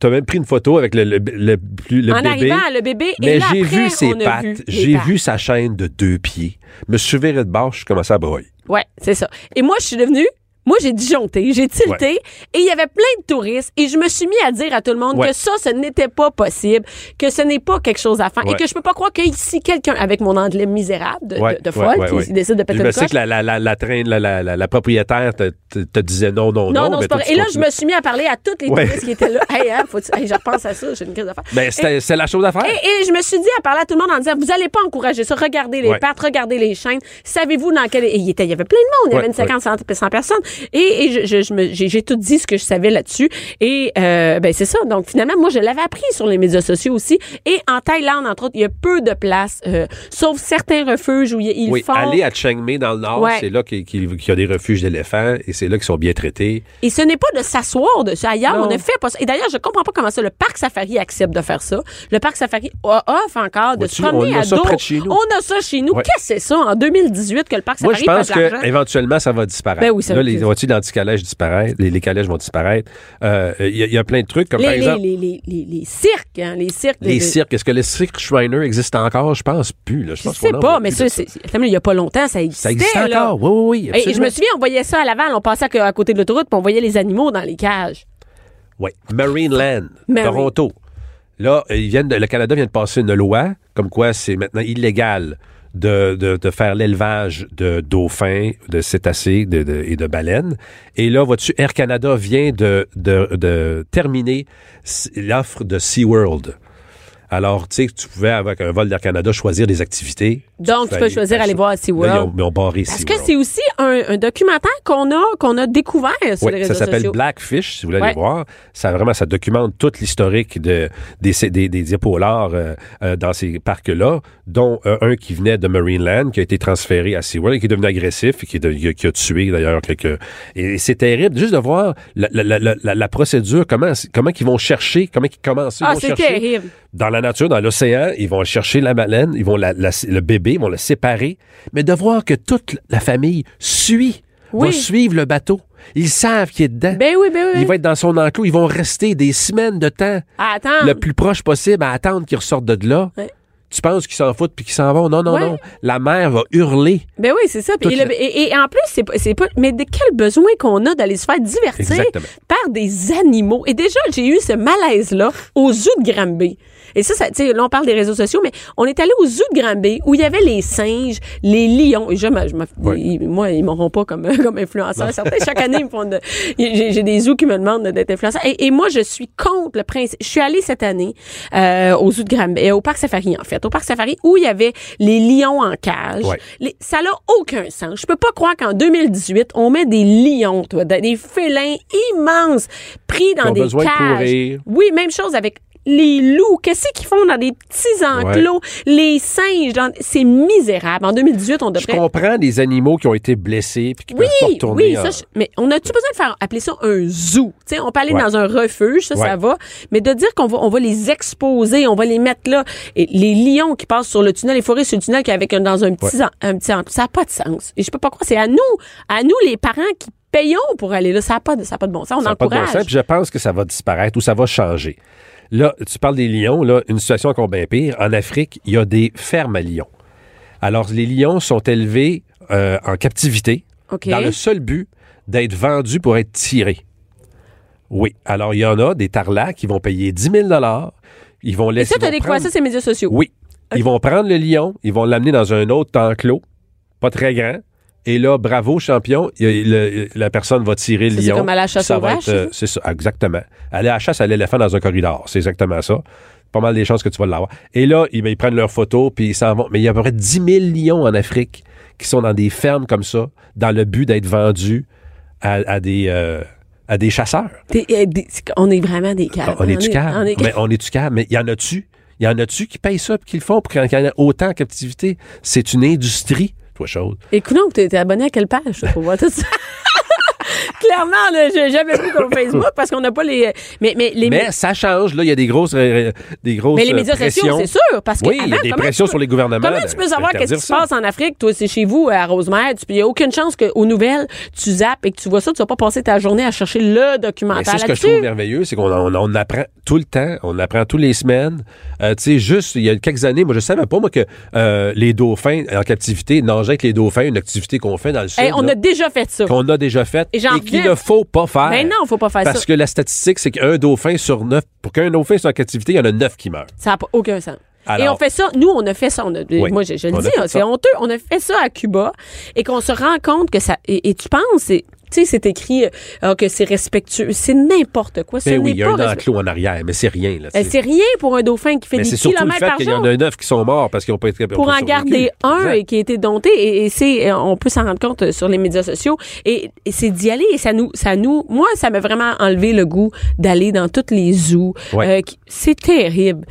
tu as même pris une photo avec le, le, le, plus- le En bébé. arrivant, le bébé, et Mais j'ai vu ses pattes, j'ai vu sa chaîne de deux pieds. Me viré de bord, je commençais à broyer. Ouais, c'est ça. Et moi, je suis devenue. Moi, j'ai disjoncté, j'ai tilté, et il y avait plein de touristes, et je me suis mis à dire à tout le monde Ouais. que ça, ce n'était pas possible, que ce n'est pas quelque chose à faire, et que je peux pas croire qu'ici, quelqu'un, avec mon anglais misérable de, de, folle, qui décide de péter Je une me sais que la, la, la, la, traîne- la, propriétaire te, te, te disait non, non, non. Non, non, mais c'est pas toi, vrai. tu Et là, je me suis mis à parler à tous les touristes qui étaient là. Hey, hein, faut hey, je repense à ça, j'ai une crise de faire. Ben, c'est la chose à faire. Et, et je me suis dit à parler à tout le monde en disant, vous allez pas encourager ça. Regardez les pattes, regardez les chaînes. Savez-vous dans quel... Et il, y avait plein de monde. Il y avait une 50, 100, 100 personnes. Et, et je, je, je me- j'ai, tout dit ce que je savais là-dessus. Et euh, ben c'est ça. Donc, finalement, moi, je l'avais appris sur les médias sociaux aussi. Et en Thaïlande, entre autres, il y a peu de places, euh, sauf certains refuges où ils, Oui, font... aller à Chiang Mai dans le nord, Ouais. c'est là qu'il y a des refuges d'éléphants et c'est là qu'ils sont bien traités. Et ce n'est pas de s'asseoir dessus. Ailleurs, Non. on ne fait pas ça. Et d'ailleurs, je comprends pas comment ça, le parc safari accepte de faire ça. Le parc safari offre encore de se promener on a à ça dos. près de chez nous. On a ça chez nous. Ouais. Qu'est-ce que c'est ça? En 2018 que le parc Moi, safari je pense fait de l'argent? que éventuellement ça va disparaître. Ben oui, ça là, va- les d'anti-calèches disparaissent, les, les calèches vont disparaître. Euh, Il y, a- il y a plein de trucs, comme Les, par exemple... les, les, les, cirques, hein, les cirques. de- Les de- cirques, est-ce que le cirque Shriner existe encore? Je pense plus. Là. Je, Je pense sais qu'on en pas, mais ça, il y a pas longtemps, ça existait. Ça existe là. encore? Oui, oui, oui. Et- je me souviens, on voyait ça à Laval, on passait à, à côté de l'autoroute, puis on voyait les animaux dans les cages. Oui. Marineland, Marine. Toronto. Là, ils viennent de- le Canada vient de passer une loi comme quoi c'est maintenant illégal de, de, de faire l'élevage de dauphins, de cétacés de, de- et de baleines. Et là, vois-tu, Air Canada vient de, de, terminer l'offre de SeaWorld. Alors, tu sais, tu pouvais, avec un vol d'Air Canada, choisir des activités. Donc, tu peux choisir aller voir SeaWorld. Là, ils ont, ils ont barré Parce que c'est aussi un, un documentaire qu'on a, qu'on a découvert sur Oui, les réseaux ça s'appelle sociaux. Blackfish, si vous voulez Ouais. aller voir. Ça vraiment, ça documente tout l'historique de, des, des, des épaulards euh, euh, dans ces parcs-là, dont euh, un qui venait de Marineland, qui a été transféré à SeaWorld et qui est devenu agressif et qui, est de- qui a tué d'ailleurs quelques... Et c'est terrible juste de voir la, la, la, procédure, comment, comment ils vont chercher, comment ils commencent. Ils Ah, vont c'est chercher terrible. dans la nature, dans l'océan, ils vont chercher la baleine, ils vont le bébé, ils vont le séparer, mais de voir que toute la famille suit, Oui. va suivre le bateau. Ils savent qu'il est dedans. Ben oui, ben oui. Il va être dans son enclos. Ils vont rester des semaines de temps Attends. le plus proche possible à attendre qu'il ressorte de là. Ouais. Tu penses qu'ils s'en foutent puis qu'ils s'en vont? Non, non, Ouais. non. La mère va hurler. Ben oui, c'est ça. Le- et, et en plus, c'est pas, pas. Mais de quel besoin qu'on a d'aller se faire divertir Exactement. par des animaux? Et déjà, j'ai eu ce malaise-là au zoo de Granby. Et ça, ça tu sais, là, on parle des réseaux sociaux, mais on est allé au zoo de Granby où il y avait les singes, les lions. Et je, je Oui. ils- moi, ils m'auront pas comme, comme influenceur. Certains, chaque année, ils me font de, j'ai, des zoos qui me demandent d'être influenceur. Et, et moi, je suis contre le principe. Je suis allée cette année, euh, au zoo de Granby, euh, au parc safari, en fait. Au parc safari où il y avait les lions en cage. Les- ça n'a aucun sens. Je peux pas croire qu'en 2018, on met des lions, toi, des félins immenses, pris dans des besoin de cages. courir. Oui, même chose avec les loups. Qu'est-ce qu'ils font dans des petits enclos? Les singes, dans- c'est misérable. En 2018, on Je devrait... comprends des animaux qui ont été blessés puis qui Oui, peuvent pas retourner. oui, en- ça, je- mais on a-tu besoin de faire appeler ça un zoo? Tu sais, on peut aller Ouais. dans un refuge, ça, ça va. Mais de dire qu'on va, on va les exposer, on va les mettre là. Et les lions qui passent sur le tunnel, les forêts sur le tunnel, qui avec un, dans un petit, en- un petit, enclos, ça n'a pas de sens. Et je peux pas croire, c'est à nous, à nous les parents qui payons pour aller là. Ça n'a pas, de- ça a pas de bon sens. On Ça n'a pas de bon encourage. sens, puis je pense que ça va disparaître ou ça va changer. Là, tu parles des lions, là, une situation encore bien pire. En Afrique, il y a des fermes à lions. Alors, les lions sont élevés euh, en captivité dans le seul but d'être vendus pour être tirés. Oui. Alors, il y en a des tarlacs qui vont payer 10 000 Ils vont Et laisser. ça, ils vont des quoi? prendre- Ça, les médias sociaux? Oui. Ils vont prendre le lion, ils vont l'amener dans un autre enclos, pas très grand. Et là, bravo, champion, le- la personne va tirer le Ça, c'est lion. comme à la chasse Ça va être, euh? C'est ça, exactement. Aller à la chasse à l'éléphant dans un corridor, c'est exactement ça. Pas mal des chances que tu vas l'avoir. Et là, ils, ben, ils prennent leurs photos, puis ils s'en vont. Mais il y a à peu près 10 000 lions en Afrique qui sont dans des fermes comme ça, dans le but d'être vendus à, à des... euh, à des chasseurs. Euh, des- on est vraiment des caves. On est du câble. est- Mais on est du câble. Mais il y en a-tu? Il y en a-tu qui payent ça et qui le font pour qu'il y en ait autant en captivité? C'est une industrie, toi, chose. Écoute, donc, t'es t'es abonné à quelle page pour voir tout ça? Clairement, là, j'ai jamais vu ton Facebook parce qu'on n'a pas les. Mais, mais les. Mais ça change. Là, il y a des grosses, ré- des grosses mais les euh, médias sociaux, pressions. c'est sûr. Parce que Oui, il y a des pressions peux- sur les gouvernements. Comment tu peux savoir qu'est-ce qui se passe en Afrique? Toi, c'est chez vous, à Rosemère. Il n'y a aucune chance qu'aux nouvelles, tu zappes et que tu vois ça. Tu vas pas passer ta journée à chercher le Mais documentaire c'est ce que je trouve merveilleux, c'est qu'on on, on apprend tout le temps, on apprend tous les semaines. Euh, tu sais, juste il y a quelques années, moi je savais pas moi que euh, les dauphins en captivité nager avec les dauphins, une activité qu'on fait dans le sud, Hey, on là, a déjà fait ça. qu'on a déjà faite Et et, qu'il ne faut pas faire. Mais non, faut pas faire Parce ça. que la statistique, c'est qu'un dauphin sur neuf, pour qu'un dauphin soit en captivité, il y en a neuf qui meurent. Ça n'a pas aucun sens. Alors- et on fait ça, nous, on a fait ça. On a- Oui. Moi, je, je le dis, hein, c'est honteux. On a fait ça à Cuba et qu'on se rend compte que ça. Et, et tu penses, c'est- tu sais, c'est écrit euh, que c'est respectueux. C'est n'importe quoi. Ce Ben oui, il y a un enclos en arrière, mais c'est rien. Là, sais. C'est rien pour un dauphin qui fait mais des c'est surtout le kilomètres fait par qu'il y jour. en a neuf qui sont morts parce qu'ils n'ont pas été pour en garder un Exact. et qui a été dompté et, et c'est euh, on peut s'en rendre compte euh, sur les médias sociaux et, et c'est d'y aller et ça nous ça nous moi ça m'a vraiment enlevé le goût d'aller dans toutes les zoos Ouais. Euh, c'est terrible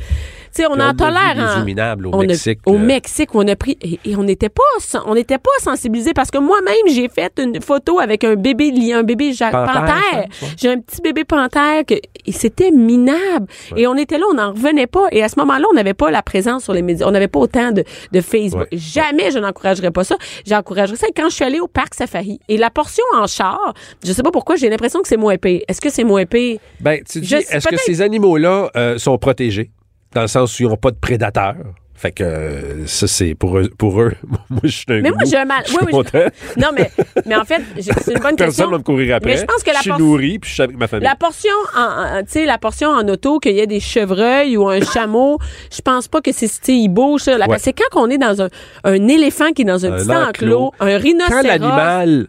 sais, on en a tolère Illuminables au on a- Mexique. au euh, Mexique, où on a pris et, et on n'était pas, on n'était pas sensibilisés parce que moi-même j'ai fait une photo avec un bébé un bébé Panthère. J'ai un petit bébé panthère que et c'était minable. Et on était là, on n'en revenait pas. Et à ce moment-là, on n'avait pas la présence sur les médias, on n'avait pas autant de, de Facebook. Ouais. Jamais je n'encouragerais pas ça. J'encouragerais ça quand je suis allée au parc Safari. Et la portion en char, je sais pas pourquoi, j'ai l'impression que c'est moins épais. Est-ce que c'est moins épais? Ben, tu dis, est-ce que ces animaux-là euh, sont protégés? Dans le sens où ils n'ont pas de prédateurs. Fait que euh, ça, c'est pour eux. Pour eux. Moi, je suis un Mais moi, j'ai un mal. Oui, oui, je-. Non, mais, mais en fait, c'est une bonne question. Personne va me courir après. Mais je pense que la Je suis nourri, puis je suis avec ma famille. La portion, en, en- tu sais, la portion en auto, qu'il y ait des chevreuils ou un chameau, je pense pas que c'est, il bouge, ça. Ouais. C'est quand on est dans un, un éléphant qui est dans un, Un petit enclos, enclos. un rhinocéros. Quand l'animal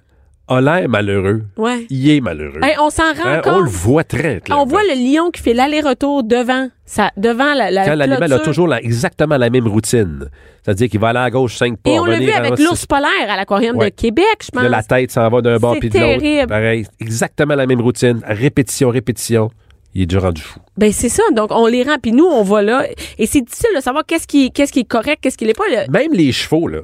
a l'air malheureux, Ouais. il est malheureux. Hey, on s'en rend Hein, compte. on le voit très clairement. On voit le lion qui fait l'aller-retour devant, ça, devant la, la Quand l'animal a toujours la- exactement la même routine. C'est-à-dire qu'il va aller à gauche cinq pas. Et on l'a vu avec l'ours polaire à l'aquarium Ouais. de Québec, je là, pense. la tête s'en va d'un bord puis de l'autre. terrible. Pareil. Exactement la même routine. Répétition, répétition. Il est déjà rendu fou. Ben c'est ça. Donc on les rend, puis nous on va là, et c'est difficile de savoir qu'est-ce qui, qu'est-ce qui est correct, qu'est-ce qui l'est pas. Même les chevaux, là.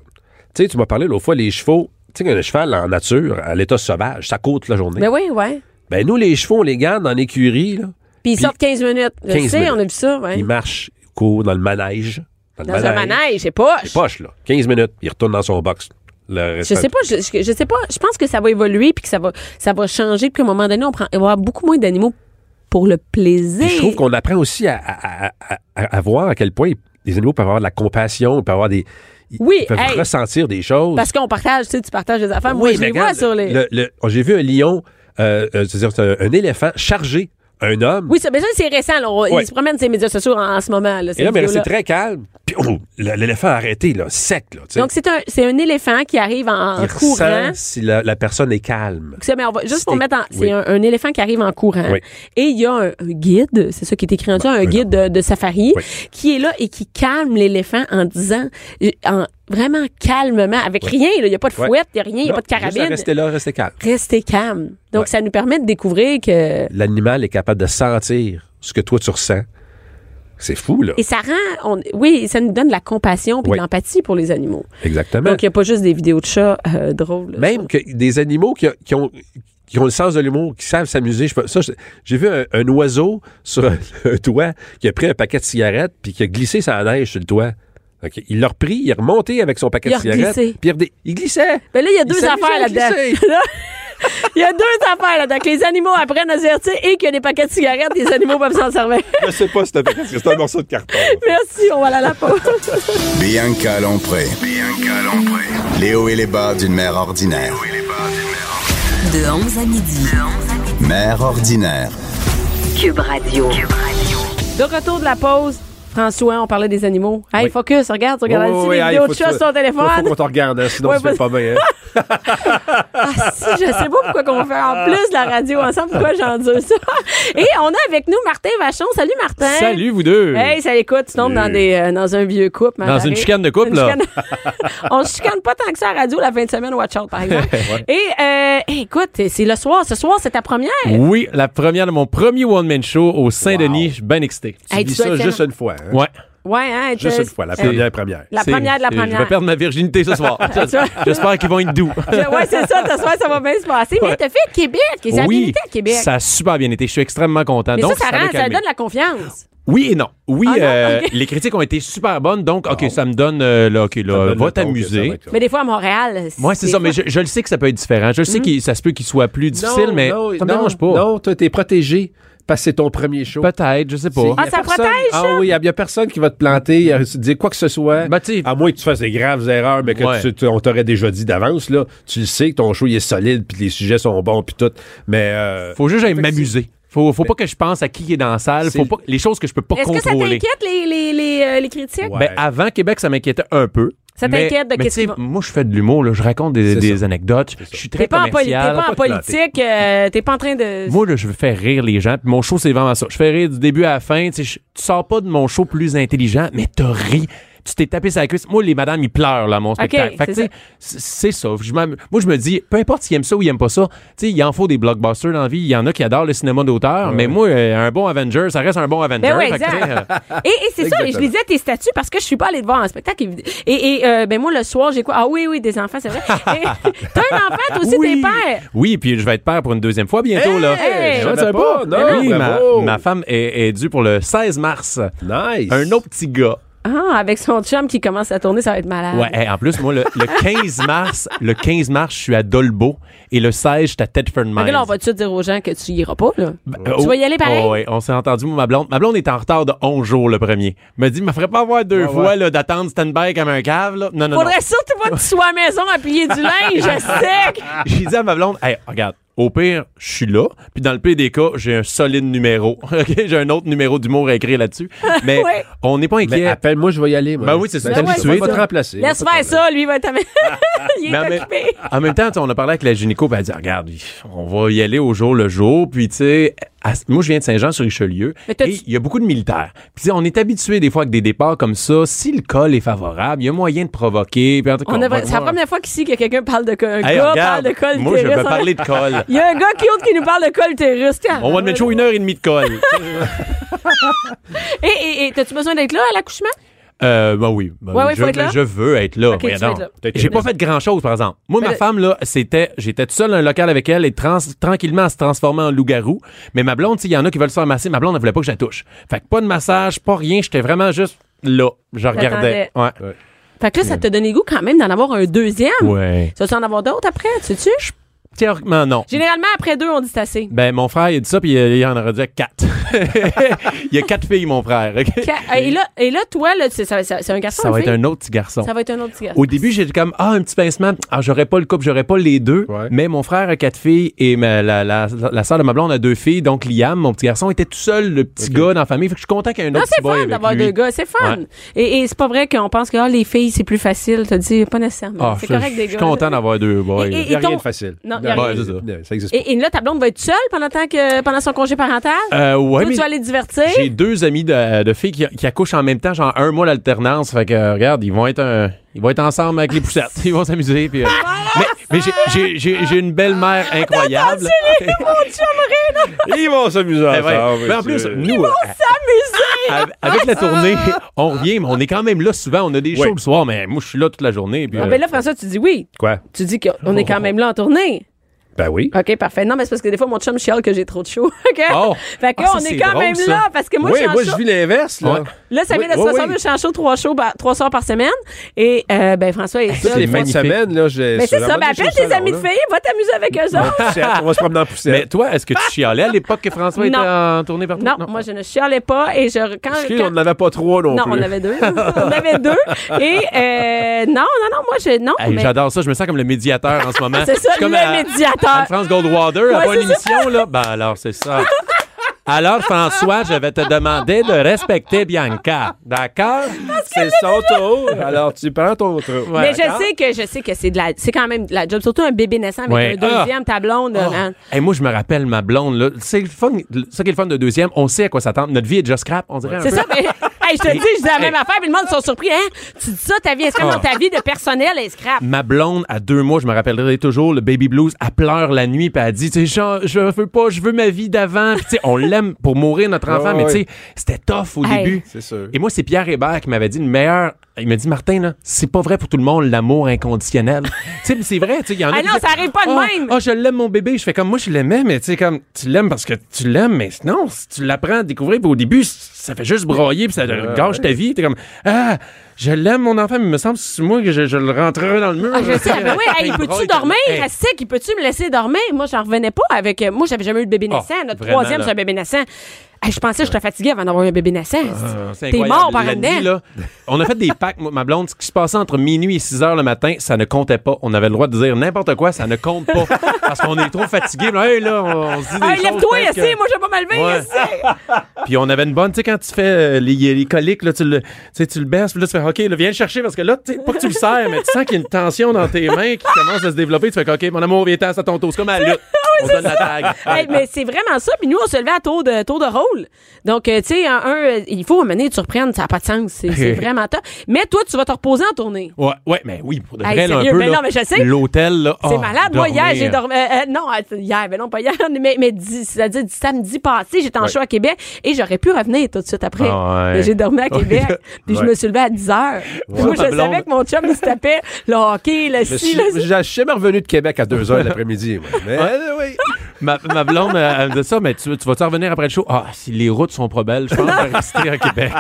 Tu sais, tu m'as parlé l'autre fois, les chevaux. Tu sais qu'un cheval en nature, à l'état sauvage, ça toute la journée. Ben oui, ouais. Ben nous, les chevaux, on les garde en écurie, là. Puis ils sortent 15 minutes. Je 15 sais, minutes. on a vu ça, ouais. Ils marchent, ils courent dans le manège. Dans, le Dans un manège, c'est poche. C'est poche, là. 15 minutes, il retourne dans son box. Le Je sais pas, je, sais pas. Je pense que ça va évoluer puis que ça va, ça va changer puis qu'à un moment donné, on prend, il va y avoir beaucoup moins d'animaux pour le plaisir. Puis je trouve qu'on apprend aussi à, à- à- à- à voir à quel point les animaux peuvent avoir de la compassion, peuvent avoir des. Ils Oui, peuvent hey. ressentir des choses. Parce qu'on partage, tu sais, tu partages des affaires. Moi, Oui, je les vois sur les. le- le- oh, J'ai vu un lion, euh, euh, c'est-à-dire c'est un, un éléphant chargé un homme? Oui, ça, mais ça, c'est récent. là. On- Ouais. Il se promène sur les médias sociaux en, en ce moment. Là, Et là, mais vidéo-là. très calme. Puis, oh, l'éléphant a arrêté, là, sec, là. Donc, c'est un, c'est un éléphant qui arrive en, en Il courant. ressent si la, la personne est calme. Ça, mais on va, juste pour C'est- mettre en, c'est oui. un, un éléphant qui arrive en courant. Oui. Et il y a un, un guide, c'est ça qui est écrit en dessous, un guide de, de safari, Oui. qui est là et qui calme l'éléphant en disant, en, vraiment calmement, avec rien, il n'y a pas de fouette, il n'y a rien, il n'y a pas de carabine. Rester là, rester calme. Restez calme. Donc, Ouais. ça nous permet de découvrir que... L'animal est capable de sentir ce que toi, tu ressens. C'est fou, là. Et ça rend... on- oui, ça nous donne de la compassion Oui. de l'empathie pour les animaux. Exactement. Donc, il n'y a pas juste des vidéos de chats euh, drôles. là. Même que des animaux qui, qui ont qui ont le sens de l'humour, qui savent s'amuser. Ça, j'ai vu un, un oiseau sur un, un toit qui a pris un paquet de cigarettes puis qui a glissé sa neige sur le toit. Ok, Il l'a repris, il est remonté avec son paquet Il de cigarettes. Puis il, redé- il glissait. Ben là, il y a Il deux affaires là-dedans. Il y a deux affaires là-dedans. Que les animaux apprennent à se et qu'il y a des paquets de cigarettes, les animaux peuvent s'en servir. Je sais pas si c'était parce que c'est un morceau de carton. Merci, on va aller à la pause. Bianca Lompré. Les hauts et les bas d'une mère ordinaire. De 11 à midi. Mère ordinaire. Cube Radio. De retour de la pause. François, on parlait des animaux. Hey, Oui. focus, regarde, tu regardes Oh, ici oui, des hey, que- sur ton téléphone. Faut, faut qu'on te regarde, hein, sinon tu fais pas bien. hein. Ah, si, je sais pas pourquoi qu'on fait en plus de la radio ensemble, pourquoi j'endure ça. Et on a avec nous Martin Vachon. Salut, Martin. Salut, vous deux. Hey, ça écoute, tu tombes dans, des, euh, dans un vieux couple. Dans une chicane de couple, Une là. chicane- on se chicane pas tant que ça à la radio la fin de semaine, watch out, par exemple. Et euh, écoute, c'est le soir. Ce soir, c'est ta première? Oui, la première de mon premier one-man show au Saint-Denis. Je suis bien excité. Tu Hey, vis ça juste tellement- une fois. hein. Ouais. Ouais, hein, Juste une fois, la euh, première première. La première de la première. Je vais perdre ma virginité ce soir. J'espère qu'ils vont être doux. Ouais, c'est ça, ce soir, ça va bien se passer. Mais t'as fait Québec, et ça oui, à Québec. ça a super bien été. Je suis extrêmement content. mais donc, ça, ça, rend, ça donne la confiance. Oui et non. Oui, Ah non, euh, les critiques ont été super bonnes. Donc, OK, ça me donne, euh, là, OK, là, va t'amuser. Mais des fois, à Montréal. Moi, c'est ça, mais je, je le sais que ça peut être différent. Je le sais que ça se peut qu'il soit plus difficile, Non, mais non, ça me non, dérange pas. Non, toi, t'es protégé parce que c'est ton premier show. Peut-être, je sais pas. Ah, y a ça personne- protège, ça? Ah oui, il n'y a, personne qui va te planter, euh, dire quoi que ce soit. Ben, à moins que tu fasses des graves erreurs, mais que Ouais. tu- tu- on t'aurait déjà dit d'avance, là. Tu le sais que ton show il est solide, puis les sujets sont bons, puis tout. Mais euh, Faut juste m'amuser. Faut, faut pas que je pense à qui est dans la salle. Faut pas, les choses que je peux pas Est-ce que ça contrôler. t'inquiète, les, les, les, euh, les critiques? Ouais. Ben, avant Québec, ça m'inquiétait un peu. Ça t'inquiète de mais qu'est-ce va- Moi, je fais de l'humour, là. Je raconte des, anecdotes. Je suis très T'es pas, en poli- t'es pas en politique, euh, t'es pas en train de... Moi, là, je veux faire rire les gens. Puis mon show, c'est vraiment ça. Je fais rire du début à la fin. Tu sais, je- tu sors pas de mon show plus intelligent, mais t'as ri. Tu t'es tapé sur la cuisse. Moi, les madames, ils pleurent, là, à mon spectacle. Fait que, c'est tu sais, c'est c'est ça. Je moi, je me dis, peu importe s'ils aiment ça ou ils aiment pas ça, tu sais, il en faut des blockbusters dans la vie. Il y en a qui adorent le cinéma d'auteur. Mais moi, euh, un bon Avenger, ça reste un bon Avenger. Ben sais, euh, Et, et c'est ça, et je lisais tes statuts parce que je suis pas allée te voir en spectacle. Et, et euh, ben moi, le soir, j'ai quoi? Ah oui, oui, des enfants, c'est vrai. T'as un enfant, toi aussi, oui. t'es père. Oui, puis je vais être père pour une deuxième fois bientôt, là. Hey! je savais pas. Non, oui, ma, ma femme est, est due pour le 16 mars. Nice. Un autre petit gars. Ah, avec son chum qui commence à tourner, ça va être malade. Ouais, hey, en plus, moi, le, le 15 mars, le 15 mars, je suis à Dolbeau et le 16, je suis à Tedford Mines. Que là, on va-tu dire aux gens que tu iras pas, là? Euh, tu vas y aller pareil? Oh, ouais, on s'est entendu, moi, ma blonde. Ma blonde est en retard de 11 jours le premier. Me dit, me ferait pas avoir deux fois ouais. là, d'attendre stand-by comme un cave. Là. Non, non, non. Faudrait surtout pas que tu sois à la maison à plier du linge sec. J'ai dit à ma blonde, hey, regarde, au pire, je suis là. Puis dans le pire des cas, j'ai un solide numéro. OK? J'ai un autre numéro d'humour à écrire là-dessus. Mais Ouais. on n'est pas Mais inquiet. appelle-moi, je vais y aller. Moi. Ben oui, c'est ça. Ben, ouais, c'est te remplacer. Laisse faire ça, lui, va être... il Mais en est même- occupé. En même temps, on a parlé avec la gynéco, puis elle a dit regarde, on va y aller au jour le jour, puis tu sais, à- moi je viens de Saint-Jean-sur-Richelieu et il y a beaucoup de militaires. Puis on est habitué des fois avec des départs comme ça, si le col est favorable, il y a moyen de provoquer, puis en tout cas, C'est la première fois qu'ici que quelqu'un parle de col. Un Hey, gars regarde, parle de col moi je utérus. veux parler de col. Il y a un gars cute qui nous parle de col. Tiens. On va te mettre chaud une heure et demie de col. Et, et, et t'as-tu besoin d'être là à l'accouchement? Euh, ben oui. Ben Ouais, ouais, je, faut être là? je veux être là. Ok, tu voyons veux donc. être là. T'as été J'ai pas fait grand chose, par exemple. Moi, Mais ma le- femme, là, c'était, j'étais tout seul dans un local avec elle et trans- tranquillement, elle se transformait en loup-garou. Mais ma blonde, tu sais, il y en a qui veulent se faire masser. Ma blonde, elle voulait pas que je la touche. Fait que pas de massage, pas rien. J'étais vraiment juste là. Je regardais. Ouais. Fait que là, ça t'a donné le goût quand même d'en avoir un deuxième? Ouais. Ça va en avoir d'autres après, tu sais-tu? Tu théoriquement, non. Généralement, après deux, on dit c'est assez. Ben, mon frère, il a dit ça, puis il il en aurait dit quatre. il y a quatre filles, mon frère. Et là, et là toi, là, c'est ça- c'est un garçon Ça va être un autre petit garçon. Ça va être un autre petit garçon. Au début, j'étais comme, ah, un petit pincement. Ah, j'aurais pas le couple, j'aurais pas les deux. Ouais. Mais mon frère a quatre filles et ma- la, la, la, sœur de ma blonde a deux filles. Donc, Liam, mon petit garçon, était tout seul, le petit gars dans la famille. Fait que je suis content qu'il y ait un Non, autre c'est petit boy fun avec d'avoir lui. deux gars, c'est fun. Ouais. Et, et c'est pas vrai qu'on pense que ah, les filles, c'est plus facile. T'as dit, pas nécessairement. Ah, c'est je- correct je des suis gars. content d'avoir deux boys. Il n'y a rien de facile. Non, il y a rien. Ouais, c'est ça. Non, ça existe Et, et là, ta blonde va être seule pendant, tant que, pendant son congé parental? Euh, ouais, Toi, mais tu vas aller te divertir? j'ai deux amis de, de filles qui, qui accouchent en même temps, genre un mois d'alternance. Fait que, euh, regarde, ils vont être un- ils vont être ensemble avec les poussettes. Ils vont s'amuser. puis, euh, mais mais j'ai- une belle-mère incroyable. Ils vont s'amuser Eh ouais. ensemble. Mais en plus, nous, euh, av- avec la tournée, on revient, mais on est quand même là souvent. On a des shows Oui. le soir, mais moi, je suis là toute la journée. puis, Ah, euh, ben là, François, tu dis oui. Quoi? Tu dis qu'on est quand même là en tournée. Ben oui. OK, parfait. Non, mais c'est parce que des fois, mon chum chiale que j'ai trop de show. OK? Oh. Fait que Ah, ça, on c'est est quand drôle, même ça. là parce que moi, oui, je suis en moi, show. je vis l'inverse, là. Ouais. Là, ça Oui, vient de oui, 60 oui. je suis en show trois, shows trois soirs par semaine. Et, euh, ben, François est Toutes seul. les fins de semaine, là, j'ai. Mais c'est sur la ça, ben, appelle tes amis de filles, va t'amuser avec eux autres. On va se promener en poussette. Mais toi, est-ce que tu chialais à l'époque que François était Non. en tournée partout? Non, moi, je ne chialais pas. Et je, quand, on n'en avait pas trois non, non, plus. on avait deux. on avait deux. Et, euh, non, non, non, moi, je, non. J'adore ça, je me sens comme le médiateur en ce moment. c'est ça, le à- médiateur. Anne-France Goldwater, elle a Ouais, pas une émission, là? Ben alors, c'est ça. Alors, François, je vais te demander de respecter Bianca. D'accord? C'est son tour. Alors, tu prends ton tour. Mais je sais que je sais que c'est de la c'est quand même de la job surtout un bébé naissant avec Ouais. un deuxième ta blonde Oh. hein. Hey, moi, je me rappelle ma blonde. Là. C'est le fun. Ça qui est le fun de deuxième, on sait à quoi s'attendre. Notre vie est déjà scrap, on dirait un C'est peu. ça mais hey, je te dis je dis la même affaire puis le monde sont surpris hein? Tu dis ça ta vie est scrap Oh. dans ta vie de personnel est scrap? Ma blonde, à deux mois, je me rappellerai toujours, le baby blues, elle pleure la nuit, puis elle dit, tu sais, je veux pas, je veux ma vie d'avant. Puis, tu sais, on l'aime pour mourir, notre enfant, Ouais, mais tu sais, c'était tough au Hey. début. C'est sûr. Et moi, c'est Pierre Hébert qui m'avait dit le meilleur. Il m'a dit, Martin, là, c'est pas vrai pour tout le monde, l'amour inconditionnel. tu sais, mais c'est vrai, tu il y en a Ah non, ça arrive pas de Ah, même. Ah, je l'aime, mon bébé. Je fais comme, moi, je l'aimais, mais tu sais, comme, tu l'aimes parce que tu l'aimes, mais non, si tu l'apprends à découvrir, puis au début, ça fait juste broyer, puis ça gâche ta vie. T'es comme, ah, je l'aime, mon enfant, mais il me semble, c'est moi que je, je le rentrerai dans le mur. Ah, je sais, ben oui, hey, Il peux-tu dormir? Hey. Reste sec, peux-tu me laisser dormir? Moi, j'en revenais pas avec. euh, Moi, j'avais jamais eu de bébé Oh, naissant. Notre vraiment, troisième, c'est un bébé naissant. Hey, je pensais que j'étais fatiguée avant d'avoir un bébé naissant. Ah, T'es mort par là, On a fait des packs, moi, ma blonde, ce qui se passait entre minuit et 6 heures le matin, ça ne comptait pas. On avait le droit de dire n'importe quoi, ça ne compte pas. parce qu'on est trop fatigué. Hey, là, on, on se dit des Hey, choses lève-toi, que- moi, je vais pas Ouais. ici. Puis on avait une bonne, tu sais, quand tu fais euh, les, les coliques, là, tu le, tu le baisses, puis là, tu fais, OK, là, viens le chercher, parce que là, pas que tu le serres, mais tu sens qu'il y a une tension dans tes mains qui commence à se développer. Tu fais, OK, mon amour, viens à ton tour. C'est comme à la. On donne la tag. Hey, mais c'est vraiment ça. Puis nous, on se levait à tour de, tour de rôle. Donc, euh, tu sais, un, un, euh, il faut amener, tu reprennes, ça n'a pas de sens. C'est vraiment top. Mais toi, tu vas te reposer en tournée. Ouais, ouais, mais oui, pour de Hey, vrai, là, un peu, ben là, non, mais je sais. l'hôtel, là, C'est oh, malade. Moi, hier, j'ai dormi. euh, non, hier, ben non, pas hier, mais, mais di- c'est-à-dire samedi passé, j'étais en show à Québec et j'aurais pu revenir tout de suite après. Ah ouais. Mais j'ai dormi à Québec. Puis je Ouais. me suis levée à 10 heures. Moi, je blonde. savais que mon chum, il se tapait le hockey, le suis le je suis jamais revenu de Québec à 2 h l'après-midi. Mais oui. Ma, ma blonde, elle elle me dit ça, mais tu, tu vas-tu revenir après le show? Ah, si les routes sont pas belles, je pense que je vais rester à Québec.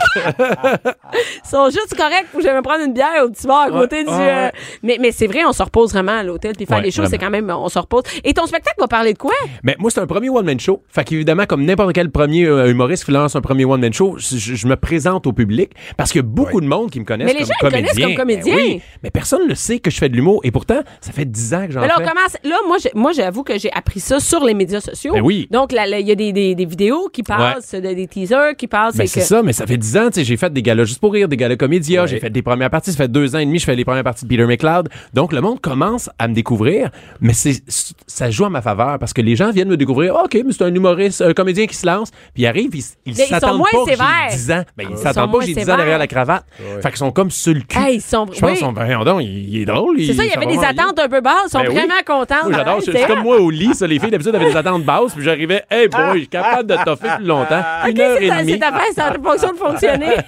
Ils sont juste corrects pour que je vais me prendre une bière au petit bar à côté du. ouais, euh, ouais. Mais, mais c'est vrai, on se repose vraiment à l'hôtel. Puis faire Ouais, des choses, c'est quand même, on se repose. Et ton spectacle va parler de quoi? Mais moi, c'est un premier one-man show. Fait qu'évidemment, comme n'importe quel premier euh, humoriste qui lance un premier one-man show, je, me présente au public parce qu'il y a beaucoup de monde qui me connaissent Mais les comme gens me comédien. connaissent comme comédien. Ben oui, mais personne ne sait que je fais de l'humour. Et pourtant, ça fait 10 ans que j'en Mais là, on fais. commence. Là, moi, j'avoue que j'ai appris ça sur les médias sociaux. Ben oui. Donc, il y a des, des, des vidéos qui passent, de- des teasers qui passent. Ben c'est que- ça, mais ça fait 10 ans, tu sais, j'ai fait des galas juste pour rire, des galas comédia, j'ai fait des premières parties, ça fait deux ans et demi, je fais les premières parties de Peter McLeod. Donc, le monde commence à me découvrir, mais c'est, ça joue à ma faveur parce que les gens viennent me découvrir, Ah, OK, mais c'est un humoriste, un comédien qui se lance, puis ils arrivent, ils, s'attendent moins pas que j'ai 10 ans. Ben, ils s'attendent pas que j'ai 10 ans derrière la cravate. Fait qu'ils sont comme sur le cul. Hey, ils sont- Je pense oui. qu'ils sont, ben, donc, il, il est drôle. C'est ça, il y avait des attentes un peu basses. Ils sont Ben vraiment contents. J'adore. C'est comme moi au lit, ça. Les filles, d'habitude, avaient des attentes basses, puis j'arrivais, hey boy, je suis capable de toffer plus longtemps. OK, Une heure c'est et ta, demie. c'est ta face, ça a fonction de fonctionner.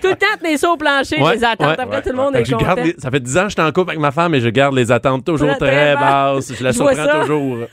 Tout le temps, tenez ça au plancher, Ouais, les attentes. ouais, Après, ouais, tout le monde est content. garde les- ça fait 10 ans que je suis en couple avec ma femme et je garde les attentes toujours Très, très, basses. Je la surprends toujours.